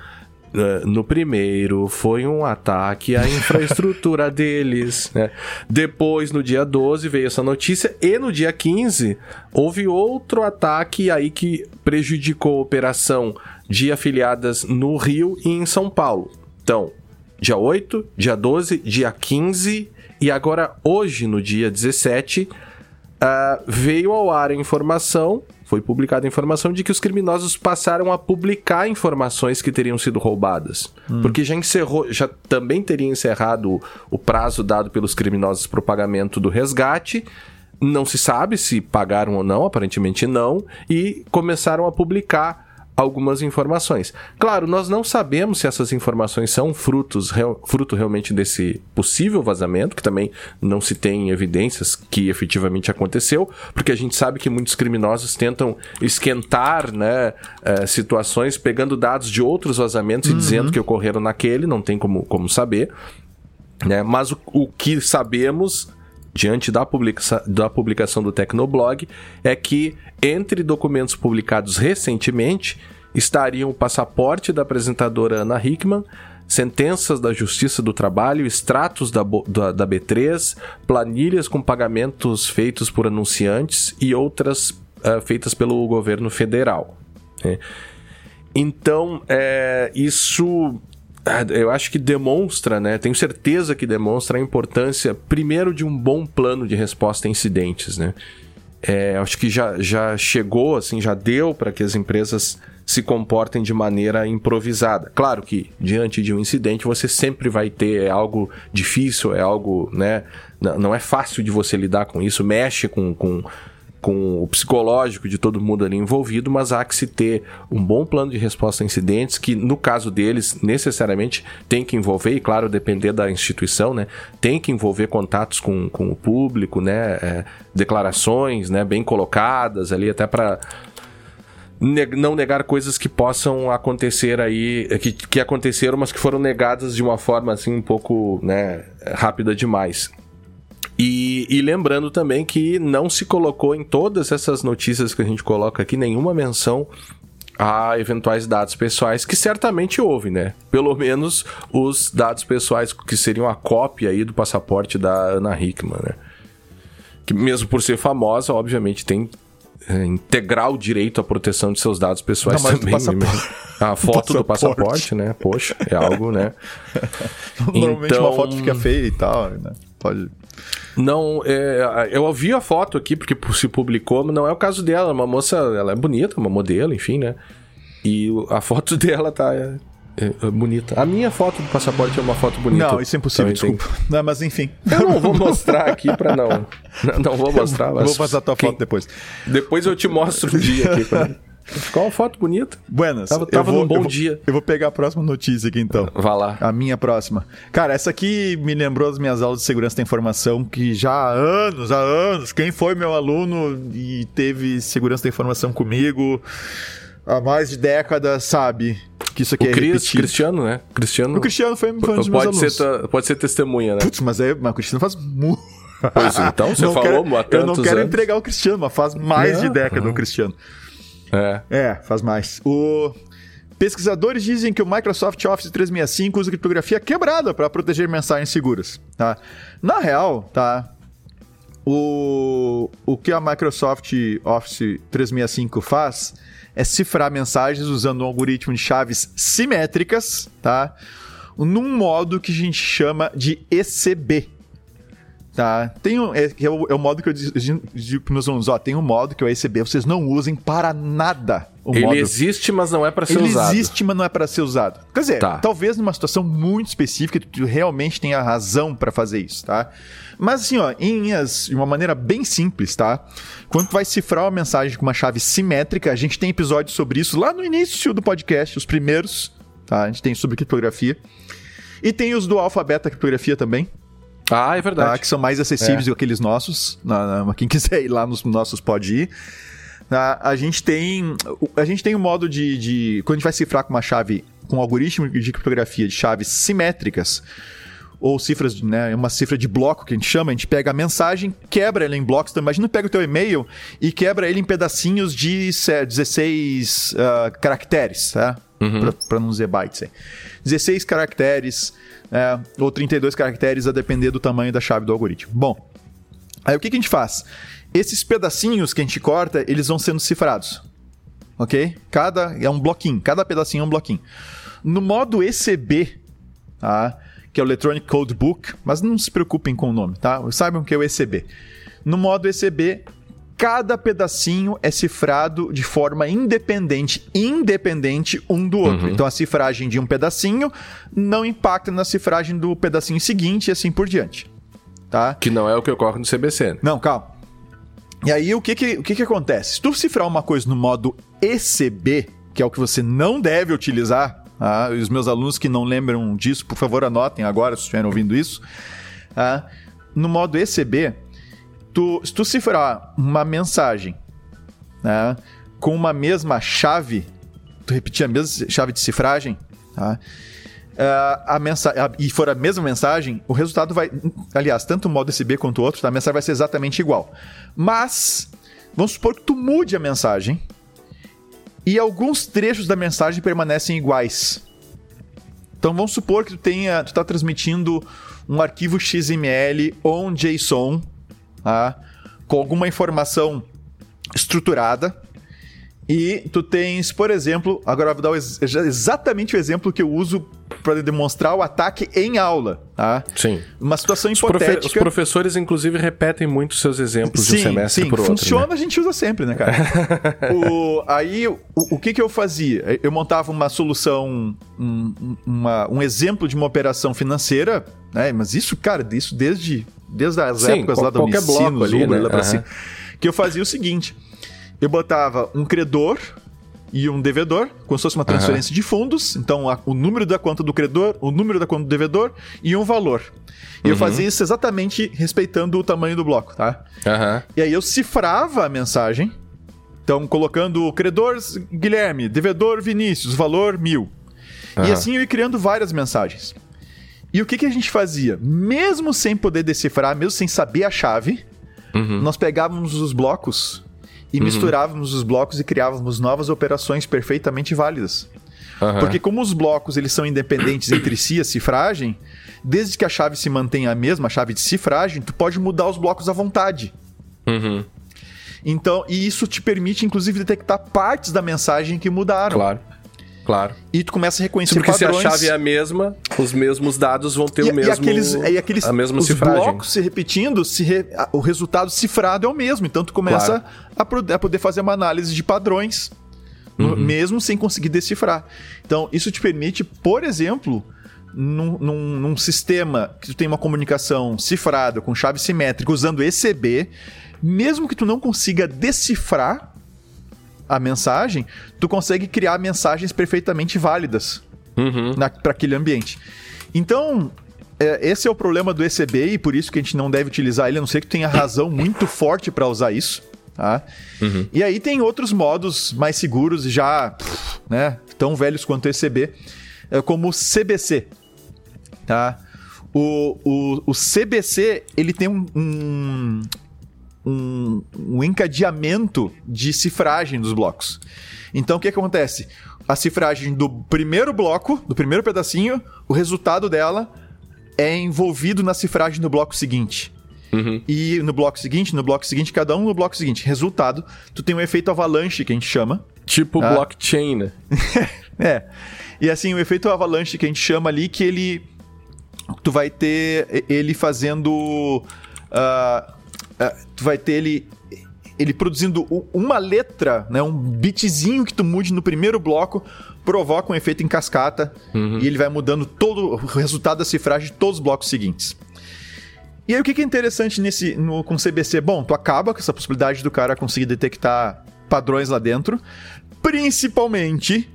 no primeiro foi um ataque à infraestrutura deles, né? Depois, no dia 12, veio essa notícia, e no dia 15 houve outro ataque aí que prejudicou a operação de afiliadas no Rio e em São Paulo. Então, dia 8, dia 12, dia 15 e agora hoje, no dia 17, uh, ah, veio ao ar a informação foi publicada a informação de que os criminosos passaram a publicar informações que teriam sido roubadas. Hum. Porque já encerrou, já também teria encerrado o prazo dado pelos criminosos para o pagamento do resgate. Não se sabe se pagaram ou não, aparentemente não, e começaram a publicar algumas informações. Claro, nós não sabemos se essas informações são frutos, real, fruto realmente desse possível vazamento, que também não se tem evidências que efetivamente aconteceu, porque a gente sabe que muitos criminosos tentam esquentar né, é, situações pegando dados de outros vazamentos uhum. e dizendo que ocorreram naquele, não tem como, como saber. Né? Mas o, o que sabemos diante da, publica da publicação do Tecnoblog é que entre documentos publicados recentemente estariam o passaporte da apresentadora Ana Hickman, sentenças da Justiça do Trabalho, extratos da, da, da B3, planilhas com pagamentos feitos por anunciantes e outras uh, feitas pelo governo federal. Né? Então, é, isso eu acho que demonstra, né? Tenho certeza que demonstra a importância, primeiro, de um bom plano de resposta a incidentes, né? É, acho que já, já chegou, assim, já deu para que as empresas se comportem de maneira improvisada. Claro que diante de um incidente você sempre vai ter é algo difícil, é algo, né? Não é fácil de você lidar com isso, mexe com, com com o psicológico de todo mundo ali envolvido, mas há que se ter um bom plano de resposta a incidentes, que no caso deles, necessariamente tem que envolver, e claro, depender da instituição, né? Tem que envolver contatos com, com o público, né? É, declarações, né? Bem colocadas ali, até para não negar coisas que possam acontecer aí, que, que aconteceram, mas que foram negadas de uma forma assim um pouco né, rápida demais. E, e, lembrando também que não se colocou em todas essas notícias que a gente coloca aqui nenhuma menção a eventuais dados pessoais, que certamente houve, né? Pelo menos os dados pessoais que seriam a cópia aí do passaporte da Ana Hickman, né? Que mesmo por ser famosa, obviamente tem é, integral direito à proteção de seus dados pessoais não, também. Né? A foto do passaporte, né? Poxa, é algo, né? Normalmente então... uma foto fica feia e tal, né? Pode não, é, eu ouvi a foto aqui porque se publicou, mas não é o caso dela. Uma moça, ela é bonita, uma modelo, enfim, né? E a foto dela tá é, é, bonita. A minha foto do passaporte é uma foto bonita. Não, isso é impossível, desculpa. Tem... Não, mas enfim. Eu não vou mostrar aqui pra não. Não, não vou mostrar. Mas... Vou passar a tua Quem... foto depois. Depois eu te mostro um dia aqui. Pra... Ficou uma foto bonita. Buenas. Tava, tava vou, num bom eu vou, dia. Eu vou pegar a próxima notícia aqui então. Vá lá. A minha próxima. Cara, essa aqui me lembrou das minhas aulas de segurança da informação, que já há anos, há anos, quem foi meu aluno e teve segurança da informação comigo há mais de décadas sabe que isso aqui o é repetido. Cristiano, né? Cristiano. O Cristiano foi, foi um dos meus pode alunos. ser, pode ser testemunha, né? Putz, mas, aí, mas o Cristiano faz muito. Pois então, você Não falou quero- há Eu não tantos quero anos. entregar o Cristiano, mas faz mais Não. de década o Cristiano. É. É, faz mais. O... Pesquisadores dizem que o Microsoft Office 365 usa criptografia quebrada para proteger mensagens seguras. Tá? Na real, tá? O... o que a Microsoft Office 365 faz é cifrar mensagens usando um algoritmo de chaves simétricas, tá? Num modo que a gente chama de ECB. Tá? Tem um, é, é, o, é o modo que eu digo pros meus alunos, ó, tem um modo que o ECB, vocês não usem para nada o Ele modo existe, mas não é pra ser ele usado. existe, mas não é para ser usado. Quer dizer, Tá. talvez numa situação muito específica tu realmente tenha razão para fazer isso, tá? Mas assim, ó, em de uma maneira bem simples, tá? Quando tu vai cifrar uma mensagem com uma chave simétrica, a gente tem episódios sobre isso lá no início do podcast, os primeiros, tá? A gente tem sobre criptografia. E tem os do alfabeto criptografia também, Ah, é tá? verdade. Que são mais acessíveis do que aqueles nossos. Na- na- quem quiser ir lá nos nossos pode ir. Tá? A gente tem. A gente tem um modo de, de- Quando a gente vai cifrar com uma chave. Com um algoritmo de criptografia de chaves simétricas. Ou cifras, né? Uma cifra de bloco que a gente chama, a gente pega a mensagem, quebra ela em blocos. Então, imagina, pega o teu e-mail e quebra ele em pedacinhos de se- 16 ah, caracteres, tá? Pra, pra não dizer bytes aí. 16 caracteres, é, ou 32 caracteres, a depender do tamanho da chave do algoritmo. Bom, aí o que, que a gente faz? Esses pedacinhos que a gente corta, eles vão sendo cifrados. Ok? Cada é um bloquinho, cada pedacinho é um bloquinho. No modo ECB, tá? Que é o Electronic Code Book, mas não se preocupem com o nome, tá? Saibam que é o ECB. No modo ECB, cada pedacinho é cifrado de forma independente, independente um do outro. Então a cifragem de um pedacinho não impacta na cifragem do pedacinho seguinte e assim por diante. Tá? Que não é o que ocorre no CBC. né? Não, calma. E aí, o que que, o que que acontece? Se tu cifrar uma coisa no modo ECB, que é o que você não deve utilizar, tá? e os meus alunos que não lembram disso, por favor, anotem agora, se estiverem ouvindo isso. tá? No modo ECB, tu, se tu cifrar uma mensagem né, com uma mesma chave, tu repetir a mesma chave de cifragem, tá? Ah, a mensa a- e for a mesma mensagem, o resultado vai. Aliás, tanto o modo SB quanto o outro, tá? a mensagem vai ser exatamente igual. Mas, vamos supor que tu mude a mensagem e alguns trechos da mensagem permanecem iguais. Então vamos supor que tu tenha, tu tá transmitindo um arquivo XML ou um JSON, tá? com alguma informação estruturada. E tu tens, por exemplo, agora eu vou dar o ex- exatamente o exemplo que eu uso para demonstrar o ataque em aula, tá? Sim. Uma situação Os, profe- hipotética. os professores, inclusive, repetem muito seus exemplos de um semestre por outro. funciona, né? a gente usa sempre, né, cara? O- aí, o, o que que eu fazia? Eu montava uma solução, um, uma- um exemplo de uma operação financeira, né? Mas isso, cara, isso desde, desde as Sim, épocas lá qualquer Unicinos, bloco ali, Uber, né? lá Aham. cima. Que eu fazia o seguinte, eu botava um credor e um devedor, como se fosse uma transferência de fundos. Então, a- o número da conta do credor, o número da conta do devedor e um valor. E Uhum. eu fazia isso exatamente respeitando o tamanho do bloco, tá? Aham. E aí eu cifrava a mensagem. Então, colocando credor Guilherme, devedor Vinícius, valor mil. E assim eu ia criando várias mensagens. E o que, que a gente fazia? Mesmo sem poder decifrar, mesmo sem saber a chave, Uhum. nós pegávamos os blocos e misturávamos os blocos e criávamos novas operações perfeitamente válidas. Aham. Porque como os blocos eles são independentes entre si, a cifragem, desde que a chave se mantenha a mesma, a chave de cifragem, tu pode mudar os blocos à vontade. Uhum. Então, e isso te permite, inclusive, detectar partes da mensagem que mudaram. Claro. Claro. E tu começa a reconhecer Porque se a padrões. chave é a mesma, os mesmos dados vão ter e, o mesmo, e aqueles, e aqueles a mesma os cifragem. blocos se repetindo, se re- o resultado cifrado é o mesmo. Então tu começa Claro. a, a poder fazer uma análise de padrões, Uhum. mesmo sem conseguir decifrar. Então isso te permite, por exemplo, num, num- num sistema que tu tem uma comunicação cifrada com chave simétrica usando ECB, mesmo que tu não consiga decifrar, a mensagem, tu consegue criar mensagens perfeitamente válidas uhum. para aquele ambiente. Então, é, esse é o problema do ECB e por isso que a gente não deve utilizar ele, a não ser que tenha razão muito forte para usar isso. Tá? Uhum. E aí tem outros modos mais seguros, já né, tão velhos quanto o ECB, é, como o CBC. Tá? O, o, o CBC ele tem um, um, um, um encadeamento de cifragem dos blocos. Então o que, que acontece? A cifragem do primeiro bloco, do primeiro pedacinho, o resultado dela é envolvido na cifragem do bloco seguinte. Uhum. E no bloco seguinte, no bloco seguinte, cada um no bloco seguinte. Resultado, tu tem um efeito avalanche que a gente chama. Tipo tá? blockchain, né? é. E assim, o efeito avalanche que a gente chama ali, que ele. Tu vai ter ele fazendo. Uh, tu vai ter ele ele produzindo uma letra, né, um bitzinho que tu mude no primeiro bloco, provoca um efeito em cascata uhum. e ele vai mudando todo o resultado da cifragem de todos os blocos seguintes. E aí o que é interessante nesse no, com CBC? Bom, tu acaba com essa possibilidade do cara conseguir detectar padrões lá dentro, principalmente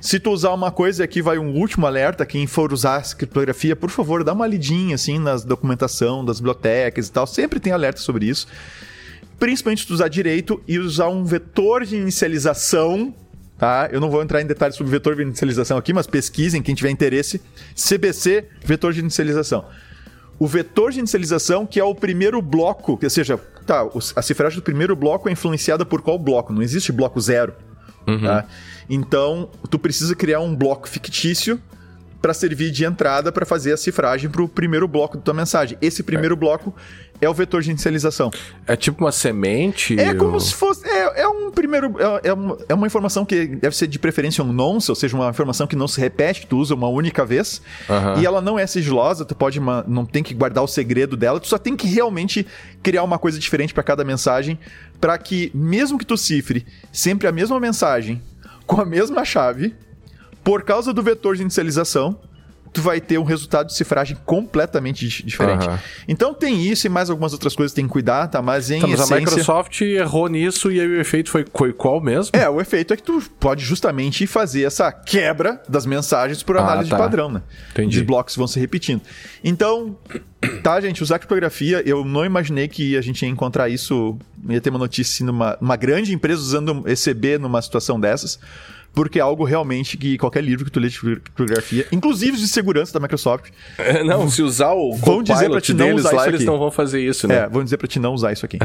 se tu usar uma coisa, aqui vai um último alerta, quem for usar criptografia, por favor, dá uma lidinha assim nas documentação das bibliotecas e tal, sempre tem alerta sobre isso principalmente se tu usar direito e usar um vetor de inicialização tá? Eu não vou entrar em detalhes sobre vetor de inicialização aqui, mas pesquisem, quem tiver interesse. CBC, vetor de inicialização. O vetor de inicialização, que é o primeiro bloco, ou seja, tá, a cifragem do primeiro bloco é influenciada por qual bloco? Não existe bloco zero. Uhum. Tá? Então, tu precisa criar um bloco fictício para servir de entrada para fazer a cifragem para o primeiro bloco da tua mensagem. Esse primeiro é. bloco é o vetor de inicialização. É tipo uma semente? É como se fosse. É, é um primeiro. É, é, uma, é uma informação que deve ser de preferência um nonce, ou seja, uma informação que não se repete, tu usa uma única vez. Uhum. E ela não é sigilosa, tu pode. Uma, não tem que guardar o segredo dela, tu só tem que realmente criar uma coisa diferente para cada mensagem, para que, mesmo que tu cifre sempre a mesma mensagem com a mesma chave por causa do vetor de inicialização, tu vai ter um resultado de cifragem completamente diferente. Uhum. Então tem isso e mais algumas outras coisas que tem que cuidar, tá? Mas em mas essência... a Microsoft errou nisso e aí o efeito foi, foi qual mesmo? É, o efeito é que tu pode justamente fazer essa quebra das mensagens por ah, análise ah, tá. de padrão, né? Entendi. De blocos vão se repetindo. Então, tá, gente, usar criptografia, eu não imaginei que a gente ia encontrar isso, ia ter uma notícia numa uma grande empresa usando ECB numa situação dessas porque é algo realmente que qualquer livro que tu lê de criptografia, inclusive de segurança da Microsoft. É, não, se usar o vão dizer para te não usar isso eles não vão fazer isso, né? É, vão dizer para te não usar isso aqui.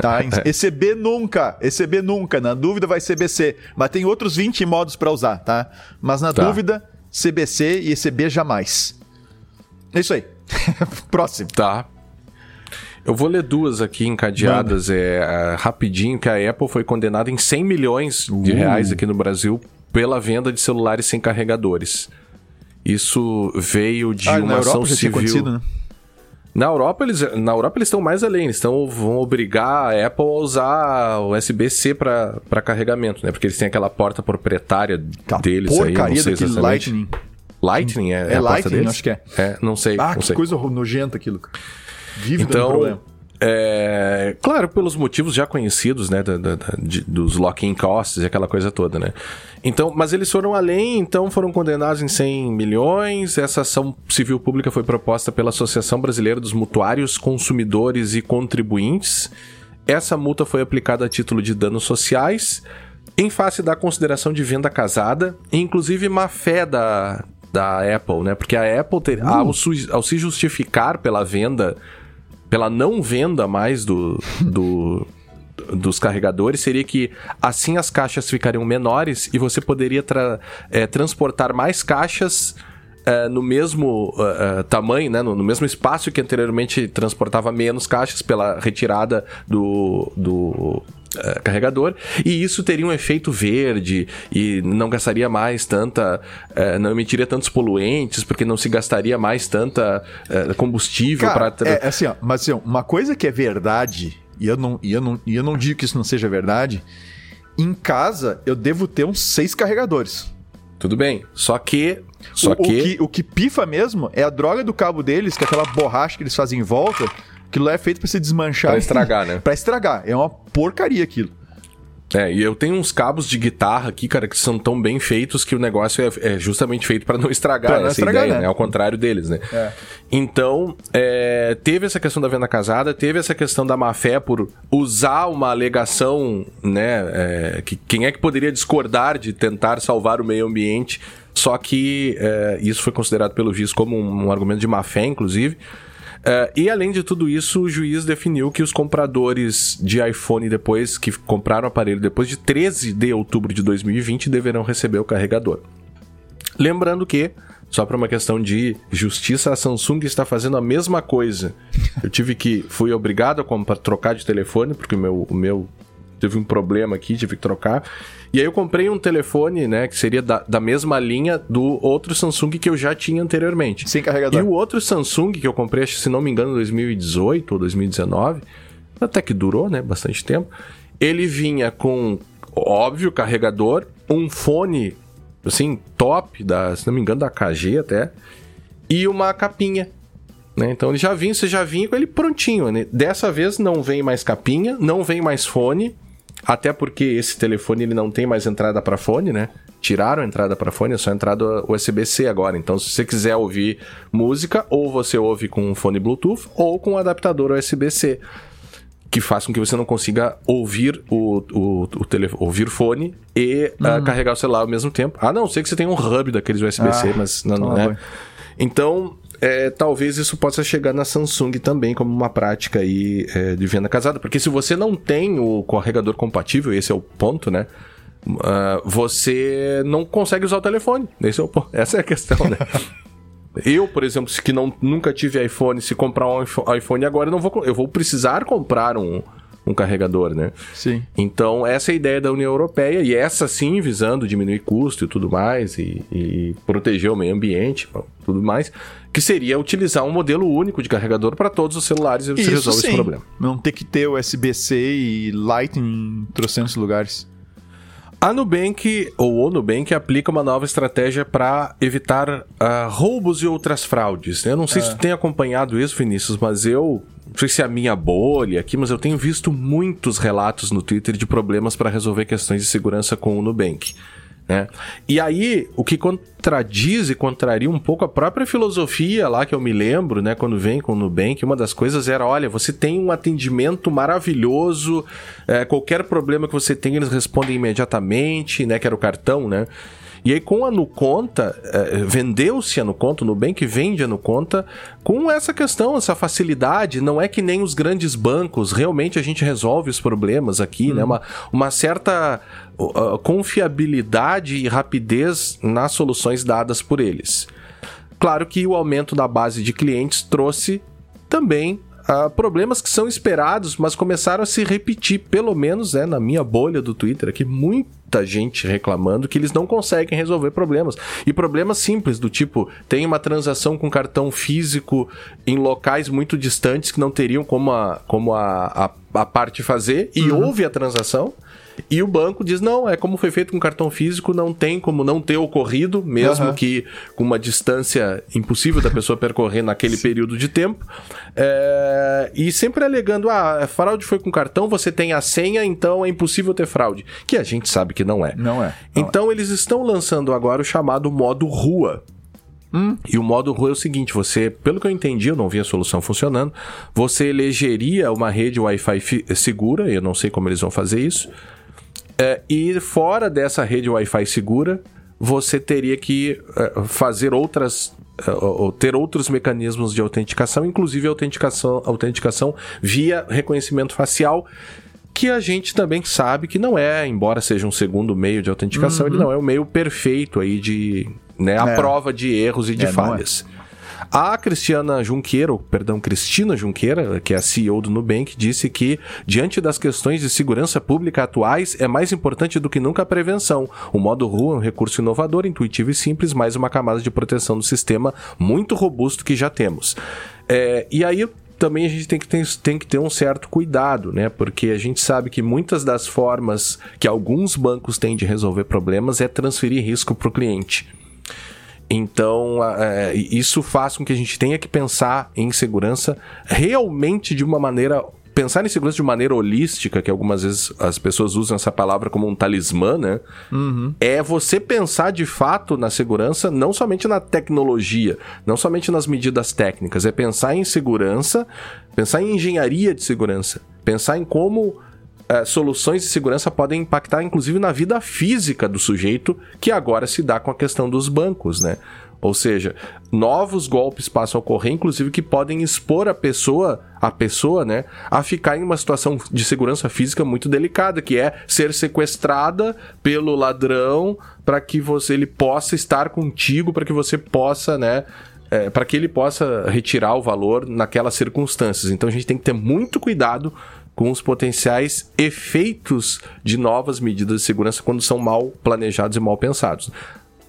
tá? ECB nunca, ECB nunca, na dúvida vai CBC, mas tem outros 20 modos para usar, tá? Mas na tá. dúvida, CBC e ECB jamais. É isso aí. Próximo. Tá. Eu vou ler duas aqui encadeadas, é, é, rapidinho, que a Apple foi condenada em 100 milhões de uh. reais aqui no Brasil pela venda de celulares sem carregadores. Isso veio de ah, uma ação civil. Né? Na Europa, eles, na Europa eles estão mais além, eles estão, vão obrigar a Apple a usar o USB-C para carregamento, né? Porque eles têm aquela porta proprietária tá deles aí, não sei exatamente. Lightning. Lightning é, é, é a Lightning, acho que é. É, não sei. Ah, não que sei. coisa nojenta aquilo. Então, é, claro, pelos motivos já conhecidos, né, da, da, de, dos lock-in costs e aquela coisa toda, né. Então, mas eles foram além, então foram condenados em 100 milhões. Essa ação civil pública foi proposta pela Associação Brasileira dos Mutuários, Consumidores e Contribuintes. Essa multa foi aplicada a título de danos sociais, em face da consideração de venda casada, e inclusive má fé da, da Apple, né? Porque a Apple, ter, uh. ao, ao se justificar pela venda pela não venda mais do, do dos carregadores seria que assim as caixas ficariam menores e você poderia tra é, transportar mais caixas é, no mesmo uh, tamanho, né, no, no, mesmo espaço que anteriormente transportava menos caixas pela retirada do, do uh, carregador, e isso teria um efeito verde e não gastaria mais tanta, uh, não emitiria tantos poluentes, porque não se gastaria mais tanta uh, combustível para. É assim, ó, mas assim, uma coisa que é verdade, e eu, não, e, eu não, e eu não digo que isso não seja verdade, em casa eu devo ter uns seis carregadores. Tudo bem, só que. Só o, que... O, que... o que pifa mesmo é a droga do cabo deles, que é aquela borracha que eles fazem em volta Aquilo é feito para se desmanchar. Pra estragar, né? pra estragar. É uma porcaria aquilo. É, e eu tenho uns cabos de guitarra aqui, cara, que são tão bem feitos que o negócio é, é justamente feito para não estragar pra não essa estragar, ideia, né? né? Ao contrário deles, né? É. Então, é, teve essa questão da venda casada, teve essa questão da má fé por usar uma alegação, né? É, que quem é que poderia discordar de tentar salvar o meio ambiente? Só que é, isso foi considerado pelo juiz como um, um argumento de má fé, inclusive. Uh, e além de tudo isso, o juiz definiu que os compradores de iPhone depois, que compraram o aparelho depois de 13 de outubro de 2020, deverão receber o carregador. Lembrando que, só para uma questão de justiça, a Samsung está fazendo a mesma coisa. Eu tive que, fui obrigado a comprar, trocar de telefone, porque o meu, o meu teve um problema aqui, tive que trocar. E aí eu comprei um telefone, né, que seria da, da mesma linha do outro Samsung que eu já tinha anteriormente. Sem carregador. E o outro Samsung que eu comprei, se não me engano, em 2018 ou 2019, até que durou, né, bastante tempo. Ele vinha com, óbvio, carregador, um fone, assim, top, da, se não me engano, da KG até, e uma capinha. Né? Então ele já vinha, você já vinha com ele prontinho. Né? Dessa vez não vem mais capinha, não vem mais fone, até porque esse telefone ele não tem mais entrada para fone, né? Tiraram a entrada para fone, é só entrada USB-C agora. Então, se você quiser ouvir música, ou você ouve com um fone Bluetooth ou com um adaptador USB-C, que faz com que você não consiga ouvir o, o, o telefone, ouvir fone e uh, carregar o celular ao mesmo tempo. Ah, não, sei que você tem um hub daqueles USB-C, ah, mas não, não é. Então, é, talvez isso possa chegar na Samsung também como uma prática aí é, de venda casada. Porque se você não tem o carregador compatível, esse é o ponto, né? Uh, você não consegue usar o telefone. Esse é o, essa é a questão, né? Eu, por exemplo, que não, nunca tive iPhone, se comprar um iPhone agora, eu, não vou, eu vou precisar comprar um, um carregador, né? Sim. Então, essa é a ideia da União Europeia, e essa sim visando diminuir custo e tudo mais, e, e proteger o meio ambiente, tudo mais, que seria utilizar um modelo único de carregador para todos os celulares e você resolve sim. esse problema. Não ter que ter USB-C e Lightning em trocentos lugares. A Nubank, ou o Nubank, aplica uma nova estratégia para evitar uh, roubos e outras fraudes. Eu não sei é. se tu tem acompanhado isso, Vinícius, mas eu não sei se é a minha bolha aqui, mas eu tenho visto muitos relatos no Twitter de problemas para resolver questões de segurança com o Nubank. Né? E aí, o que contradiz e contraria um pouco a própria filosofia lá que eu me lembro, né, quando vem com o Nubank, uma das coisas era, olha, você tem um atendimento maravilhoso, é, qualquer problema que você tenha, eles respondem imediatamente, né, que era o cartão, né? E aí, com a Nuconta, é, vendeu-se a Nuconta, o Nubank vende a Nuconta com essa questão, essa facilidade. Não é que nem os grandes bancos, realmente a gente resolve os problemas aqui, né? uhum. né? Uma, uma certa uh, confiabilidade e rapidez nas soluções dadas por eles. Claro que o aumento da base de clientes trouxe também uh, problemas que são esperados, mas começaram a se repetir, pelo menos né, na minha bolha do Twitter aqui, muita gente reclamando que eles não conseguem resolver problemas. E problemas simples, do tipo, tem uma transação com cartão físico em locais muito distantes que não teriam como a, como a, a, a parte fazer, e uhum. houve a transação. E o banco diz: não, é como foi feito com cartão físico, não tem como não ter ocorrido, mesmo uhum. que com uma distância impossível da pessoa percorrer naquele período de tempo. É... E sempre alegando: ah, a fraude foi com cartão, você tem a senha, então é impossível ter fraude. Que a gente sabe que não é. Não é. Não então é. eles estão lançando agora o chamado modo rua. Hum. E o modo rua é o seguinte: você, pelo que eu entendi, eu não vi a solução funcionando, você elegeria uma rede Wi-Fi segura, eu não sei como eles vão fazer isso. É, e fora dessa rede Wi-Fi segura, você teria que é, fazer outras é, ou ter outros mecanismos de autenticação, inclusive autenticação, autenticação via reconhecimento facial, que a gente também sabe que não é, embora seja um segundo meio de autenticação, uhum. ele não é o meio perfeito aí de, né, a é. prova de erros e de é, falhas. A Cristiana Junqueira, perdão, Cristina Junqueira, que é a CEO do Nubank, disse que, diante das questões de segurança pública atuais, é mais importante do que nunca a prevenção. O modo rua é um recurso inovador, intuitivo e simples, mais uma camada de proteção do sistema muito robusto que já temos. É, e aí também a gente tem que, ter, tem que ter um certo cuidado, né? Porque a gente sabe que muitas das formas que alguns bancos têm de resolver problemas é transferir risco para o cliente. Então, isso faz com que a gente tenha que pensar em segurança realmente de uma maneira pensar em segurança de maneira holística, que algumas vezes as pessoas usam essa palavra como um talismã, né? Uhum. É você pensar de fato na segurança, não somente na tecnologia, não somente nas medidas técnicas, é pensar em segurança, pensar em engenharia de segurança, pensar em como é, soluções de segurança podem impactar inclusive na vida física do sujeito, que agora se dá com a questão dos bancos, né? Ou seja, novos golpes passam a ocorrer, inclusive que podem expor a pessoa, a pessoa, né, a ficar em uma situação de segurança física muito delicada, que é ser sequestrada pelo ladrão para que você ele possa estar contigo, para que você possa, né, é, para que ele possa retirar o valor naquelas circunstâncias. Então a gente tem que ter muito cuidado com os potenciais efeitos de novas medidas de segurança quando são mal planejados e mal pensados.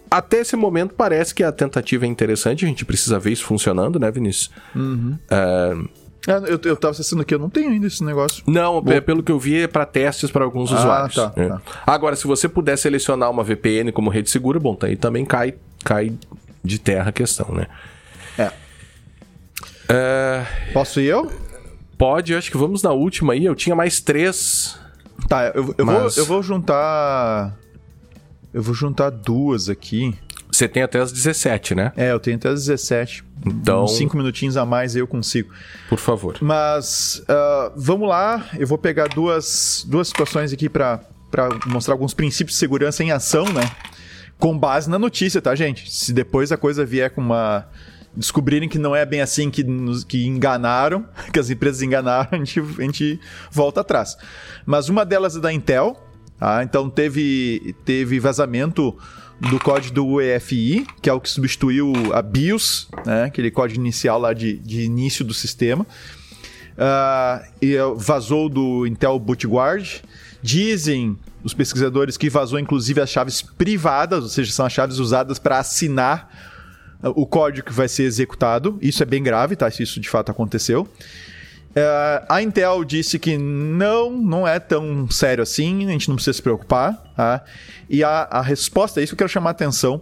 Até esse momento parece que a tentativa é interessante, a gente precisa ver isso funcionando, né, Vinícius? Uhum. É... É, eu, eu tava acessando aqui, eu não tenho ainda esse negócio. Não, Bom. pelo que eu vi, é para testes para alguns ah, usuários. Tá, é. tá. Agora, se você puder selecionar uma VPN como rede segura, bom, tá aí também cai, cai de terra a questão, né? É. é... Posso ir eu? Pode, acho que vamos na última aí. Eu tinha mais três. Tá, eu, eu, mas... vou, eu vou juntar. Eu vou juntar duas aqui. Você tem até as 17, né? É, eu tenho até as 17. Então. Uns 5 minutinhos a mais eu consigo. Por favor. Mas uh, vamos lá. Eu vou pegar duas, duas situações aqui para mostrar alguns princípios de segurança em ação, né? Com base na notícia, tá, gente? Se depois a coisa vier com uma descobrirem que não é bem assim que, nos, que enganaram, que as empresas enganaram, a gente, a gente volta atrás. Mas uma delas é da Intel, tá? então teve, teve vazamento do código do EFI, que é o que substituiu a BIOS, né? aquele código inicial lá de, de início do sistema. Uh, e vazou do Intel Bootguard. Dizem os pesquisadores que vazou inclusive as chaves privadas, ou seja, são as chaves usadas para assinar o código que vai ser executado. Isso é bem grave, tá? Se isso de fato aconteceu. Uh, a Intel disse que não, não é tão sério assim, a gente não precisa se preocupar. Tá? E a, a resposta é isso que eu quero chamar a atenção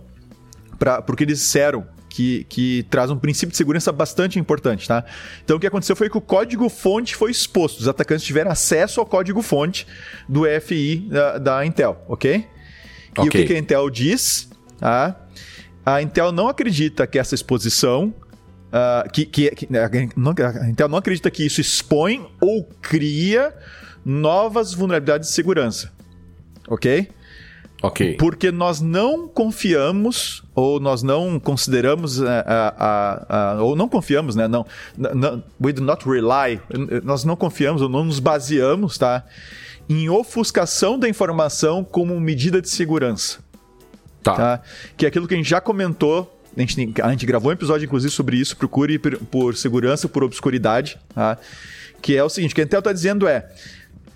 para porque eles disseram que, que traz um princípio de segurança bastante importante, tá? Então o que aconteceu foi que o código-fonte foi exposto. Os atacantes tiveram acesso ao código-fonte do EFI da, da Intel, ok? E o que, que a Intel diz? Tá? A Intel não acredita que essa exposição. Uh, que, que, que a, Intel não acredita que isso expõe ou cria novas vulnerabilidades de segurança. Ok? Ok. Porque nós não confiamos, ou nós não consideramos, uh, uh, ou não confiamos, né? Não, não, we do not rely, nós não confiamos ou não nos baseamos, tá? Em ofuscação da informação como medida de segurança. Tá. tá. Que é aquilo que a gente já comentou. A gente, a gente gravou um episódio, inclusive, sobre isso. Procure por, por segurança, por obscuridade. Tá? Que é o seguinte: o que a Intel está dizendo é.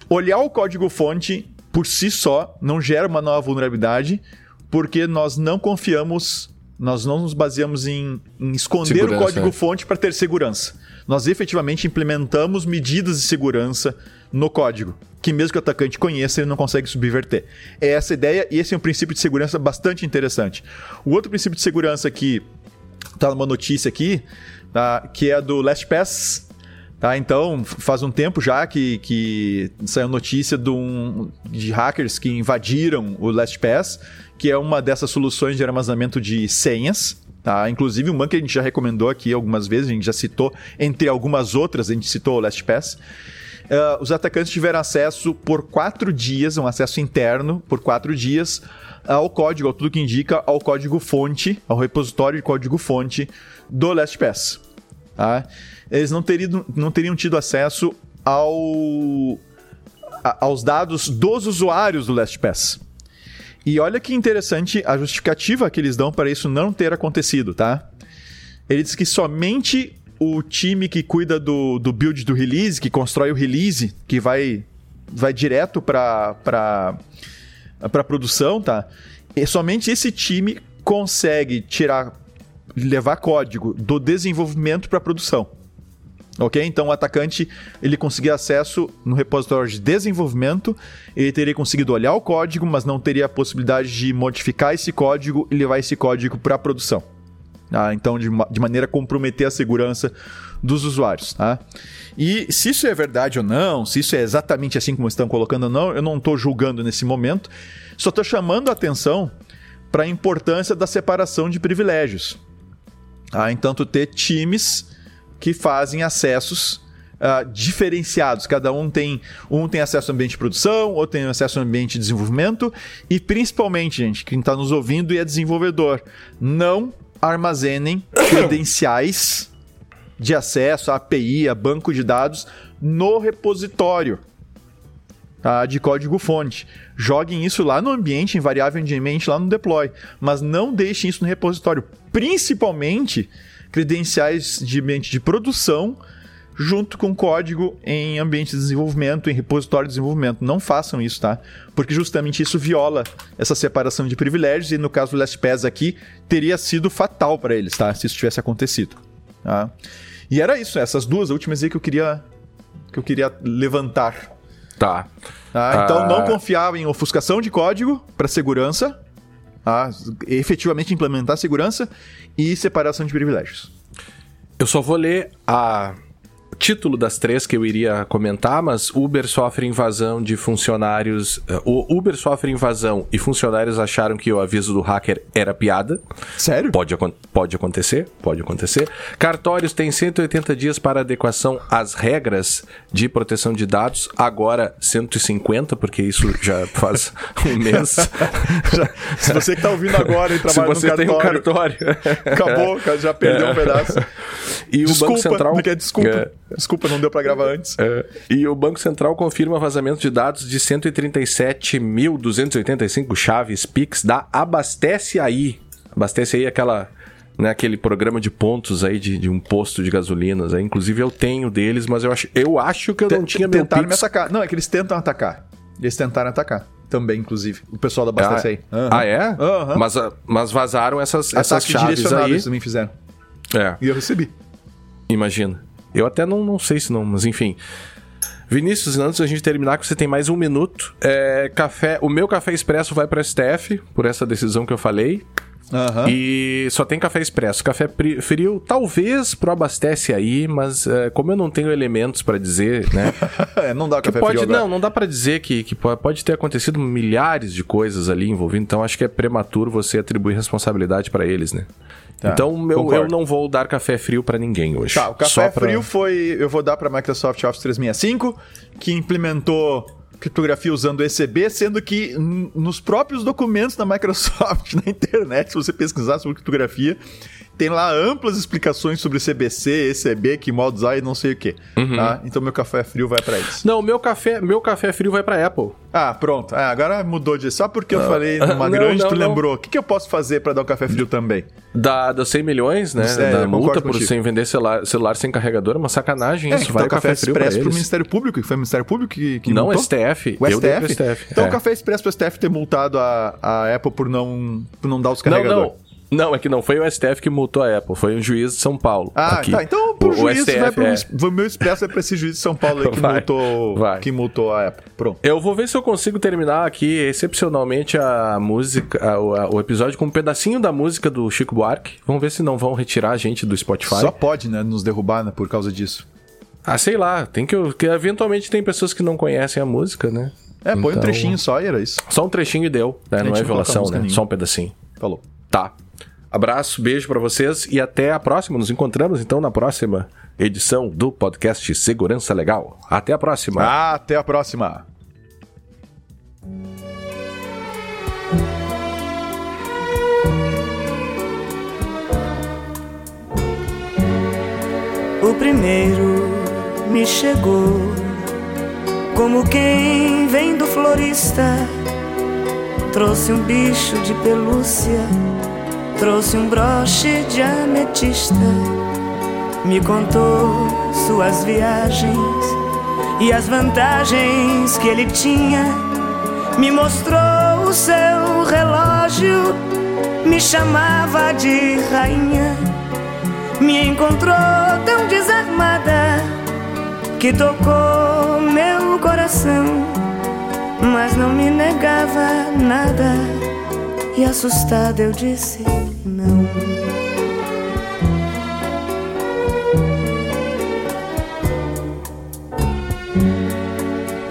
Olhar o código-fonte por si só não gera uma nova vulnerabilidade, porque nós não confiamos, nós não nos baseamos em, em esconder segurança, o código-fonte é. para ter segurança. Nós efetivamente implementamos medidas de segurança no código, que mesmo que o atacante conheça, ele não consegue subverter. É essa ideia e esse é um princípio de segurança bastante interessante. O outro princípio de segurança que está numa notícia aqui, tá, que é do LastPass. Tá, então, faz um tempo já que, que saiu notícia de, um, de hackers que invadiram o LastPass, que é uma dessas soluções de armazenamento de senhas. Tá? Inclusive, uma que a gente já recomendou aqui algumas vezes, a gente já citou, entre algumas outras, a gente citou o LastPass. Uh, os atacantes tiveram acesso por quatro dias, um acesso interno por quatro dias ao código, a tudo que indica ao código-fonte, ao repositório de código-fonte do LastPass. Tá? Eles não teriam, não teriam tido acesso ao, a, aos dados dos usuários do LastPass. E olha que interessante a justificativa que eles dão para isso não ter acontecido, tá? Ele diz que somente o time que cuida do, do build do release, que constrói o release, que vai, vai direto para para produção, tá? E somente esse time consegue tirar, levar código do desenvolvimento para produção. Ok? Então o atacante ele conseguir acesso no repositório de desenvolvimento, ele teria conseguido olhar o código, mas não teria a possibilidade de modificar esse código e levar esse código para a produção. Tá? Então, de, de maneira a comprometer a segurança dos usuários. Tá? E se isso é verdade ou não, se isso é exatamente assim como estão colocando ou não, eu não estou julgando nesse momento, só estou chamando a atenção para a importância da separação de privilégios. Tá? Então, tu ter times que fazem acessos Uh, diferenciados. Cada um tem um tem acesso ao ambiente de produção, outro tem acesso ao ambiente de desenvolvimento e principalmente, gente, quem está nos ouvindo e é desenvolvedor, não armazenem credenciais de acesso a API, a banco de dados no repositório tá, de código-fonte. Joguem isso lá no ambiente, invariavelmente lá no deploy, mas não deixem isso no repositório, principalmente credenciais de ambiente de produção junto com código em ambiente de desenvolvimento, em repositório de desenvolvimento. Não façam isso, tá? Porque justamente isso viola essa separação de privilégios e no caso do LastPass aqui, teria sido fatal para eles, tá? Se isso tivesse acontecido. Tá? E era isso, essas duas últimas aí que eu queria que eu queria levantar. Tá. tá? Então ah... não confiava em ofuscação de código para segurança, tá? efetivamente implementar segurança e separação de privilégios. Eu só vou ler a título das três que eu iria comentar, mas Uber sofre invasão de funcionários. Uh, o Uber sofre invasão e funcionários acharam que o aviso do hacker era piada. Sério? Pode, pode acontecer, pode acontecer. Cartórios têm 180 dias para adequação às regras de proteção de dados, agora 150, porque isso já faz um mês. já, se você que está ouvindo agora e trabalha no cartório, tem um cartório, acabou, já perdeu um pedaço. E desculpa, o Banco Central. É desculpa. É, Desculpa, não deu para gravar antes. É, e o Banco Central confirma vazamento de dados de 137.285 chaves Pix da Abastece Aí. Abastece Aí é aquela né, aquele programa de pontos aí de, de, um posto de gasolinas. Aí. Inclusive eu tenho deles, mas eu acho, eu acho que eu não tinha meu Tentaram me atacar. Não, é que eles tentam atacar. Eles tentaram atacar também, inclusive. O pessoal da Abastece ah, aí. Uhum. Ah, é? Uhum. Mas, ah, mas vazaram essas, essas chaves aí. Eles também fizeram. É. E eu recebi. Imagina. Eu até não, não sei se não, mas enfim. Vinícius, antes da gente terminar, que você tem mais um minuto. É, café, o meu café expresso vai para STF por essa decisão que eu falei. Uhum. E só tem café expresso. Café frio, talvez pro abastece aí, mas é, como eu não tenho elementos para dizer, né? é, não dá café pode, frio. Não, não dá para dizer que, que pode ter acontecido milhares de coisas ali envolvidas. Então acho que é prematuro você atribuir responsabilidade para eles, né? Tá, então eu, eu, não vou dar café frio para ninguém hoje. Tá, o café pra... frio foi. Eu vou dar para Microsoft Office 365, que implementou criptografia usando ECB, sendo que nos próprios documentos da Microsoft, na internet, se você pesquisar sobre criptografia, tem lá amplas explicações sobre CBC, ECB, que modos há e não sei o que. Uhum. Tá? Então meu café frio vai para eles. Não, meu café, meu café frio vai para Apple. Ah, pronto. Ah, agora mudou de. Só porque não. eu falei numa não, grande, não, tu lembrou. O que, que eu posso fazer para dar um café frio também? Da, dos 100 milhões, né? É, da multa por sem vender celular, celular sem carregador, é uma sacanagem é, isso. Vai o café, café frio expresso pro Ministério Público, que foi o Ministério Público que, que Não, multou? STF. O STF? STF. Então é. o café expresso pro STF ter multado a, a Apple por não, por não dar os carregadores. Não, não. Não, é que não foi o STF que multou a Apple, foi um juiz de São Paulo. Ah, aqui. tá. Então o, o juiz STF vai pro, é... meu expresso é pra esse juiz de São Paulo aí que, vai, multou, vai. que multou a Apple. Pronto. Eu vou ver se eu consigo terminar aqui excepcionalmente a música, a, a, o episódio com um pedacinho da música do Chico Buarque. Vamos ver se não vão retirar a gente do Spotify. Só pode, né, nos derrubar né, por causa disso. Ah, sei lá, tem que, que eventualmente tem pessoas que não conhecem a música, né? É, põe então... um trechinho só e era isso. Só um trechinho e deu, né? Não é violação, né? Nenhuma. Só um pedacinho. Falou. Tá. Abraço, beijo para vocês e até a próxima. Nos encontramos então na próxima edição do podcast Segurança Legal. Até a próxima. Até a próxima. O primeiro me chegou como quem vem do florista, trouxe um bicho de pelúcia Trouxe um broche de ametista, me contou suas viagens e as vantagens que ele tinha. Me mostrou o seu relógio, me chamava de rainha. Me encontrou tão desarmada que tocou meu coração, mas não me negava nada. E assustada eu disse não.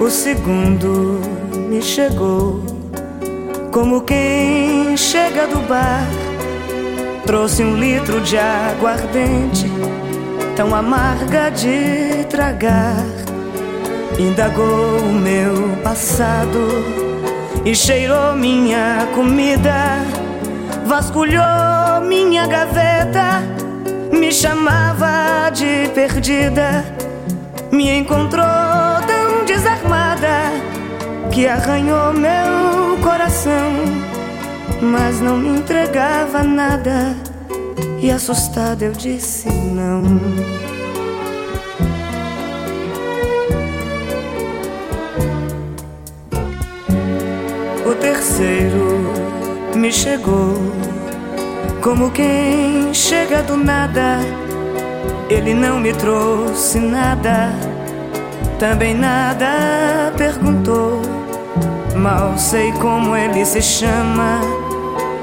O segundo me chegou, como quem chega do bar. Trouxe um litro de água ardente, tão amarga de tragar. Indagou o meu passado e cheirou minha comida, vasculhou minha gaveta, me chamava de perdida, me encontrou tão desarmada que arranhou meu coração, mas não me entregava nada. E assustada eu disse não. Me chegou como quem chega do nada. Ele não me trouxe nada, também nada perguntou. Mal sei como ele se chama,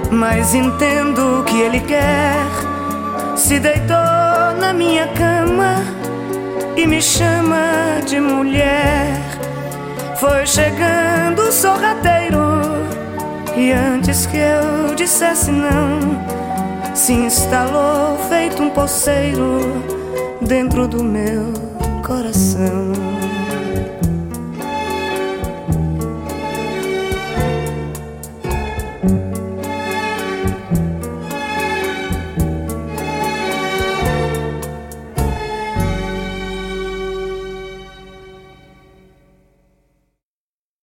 mas entendo o que ele quer. Se deitou na minha cama e me chama de mulher. Foi chegando sorrateiro e antes que eu dissesse não, se instalou feito um poceiro dentro do meu coração.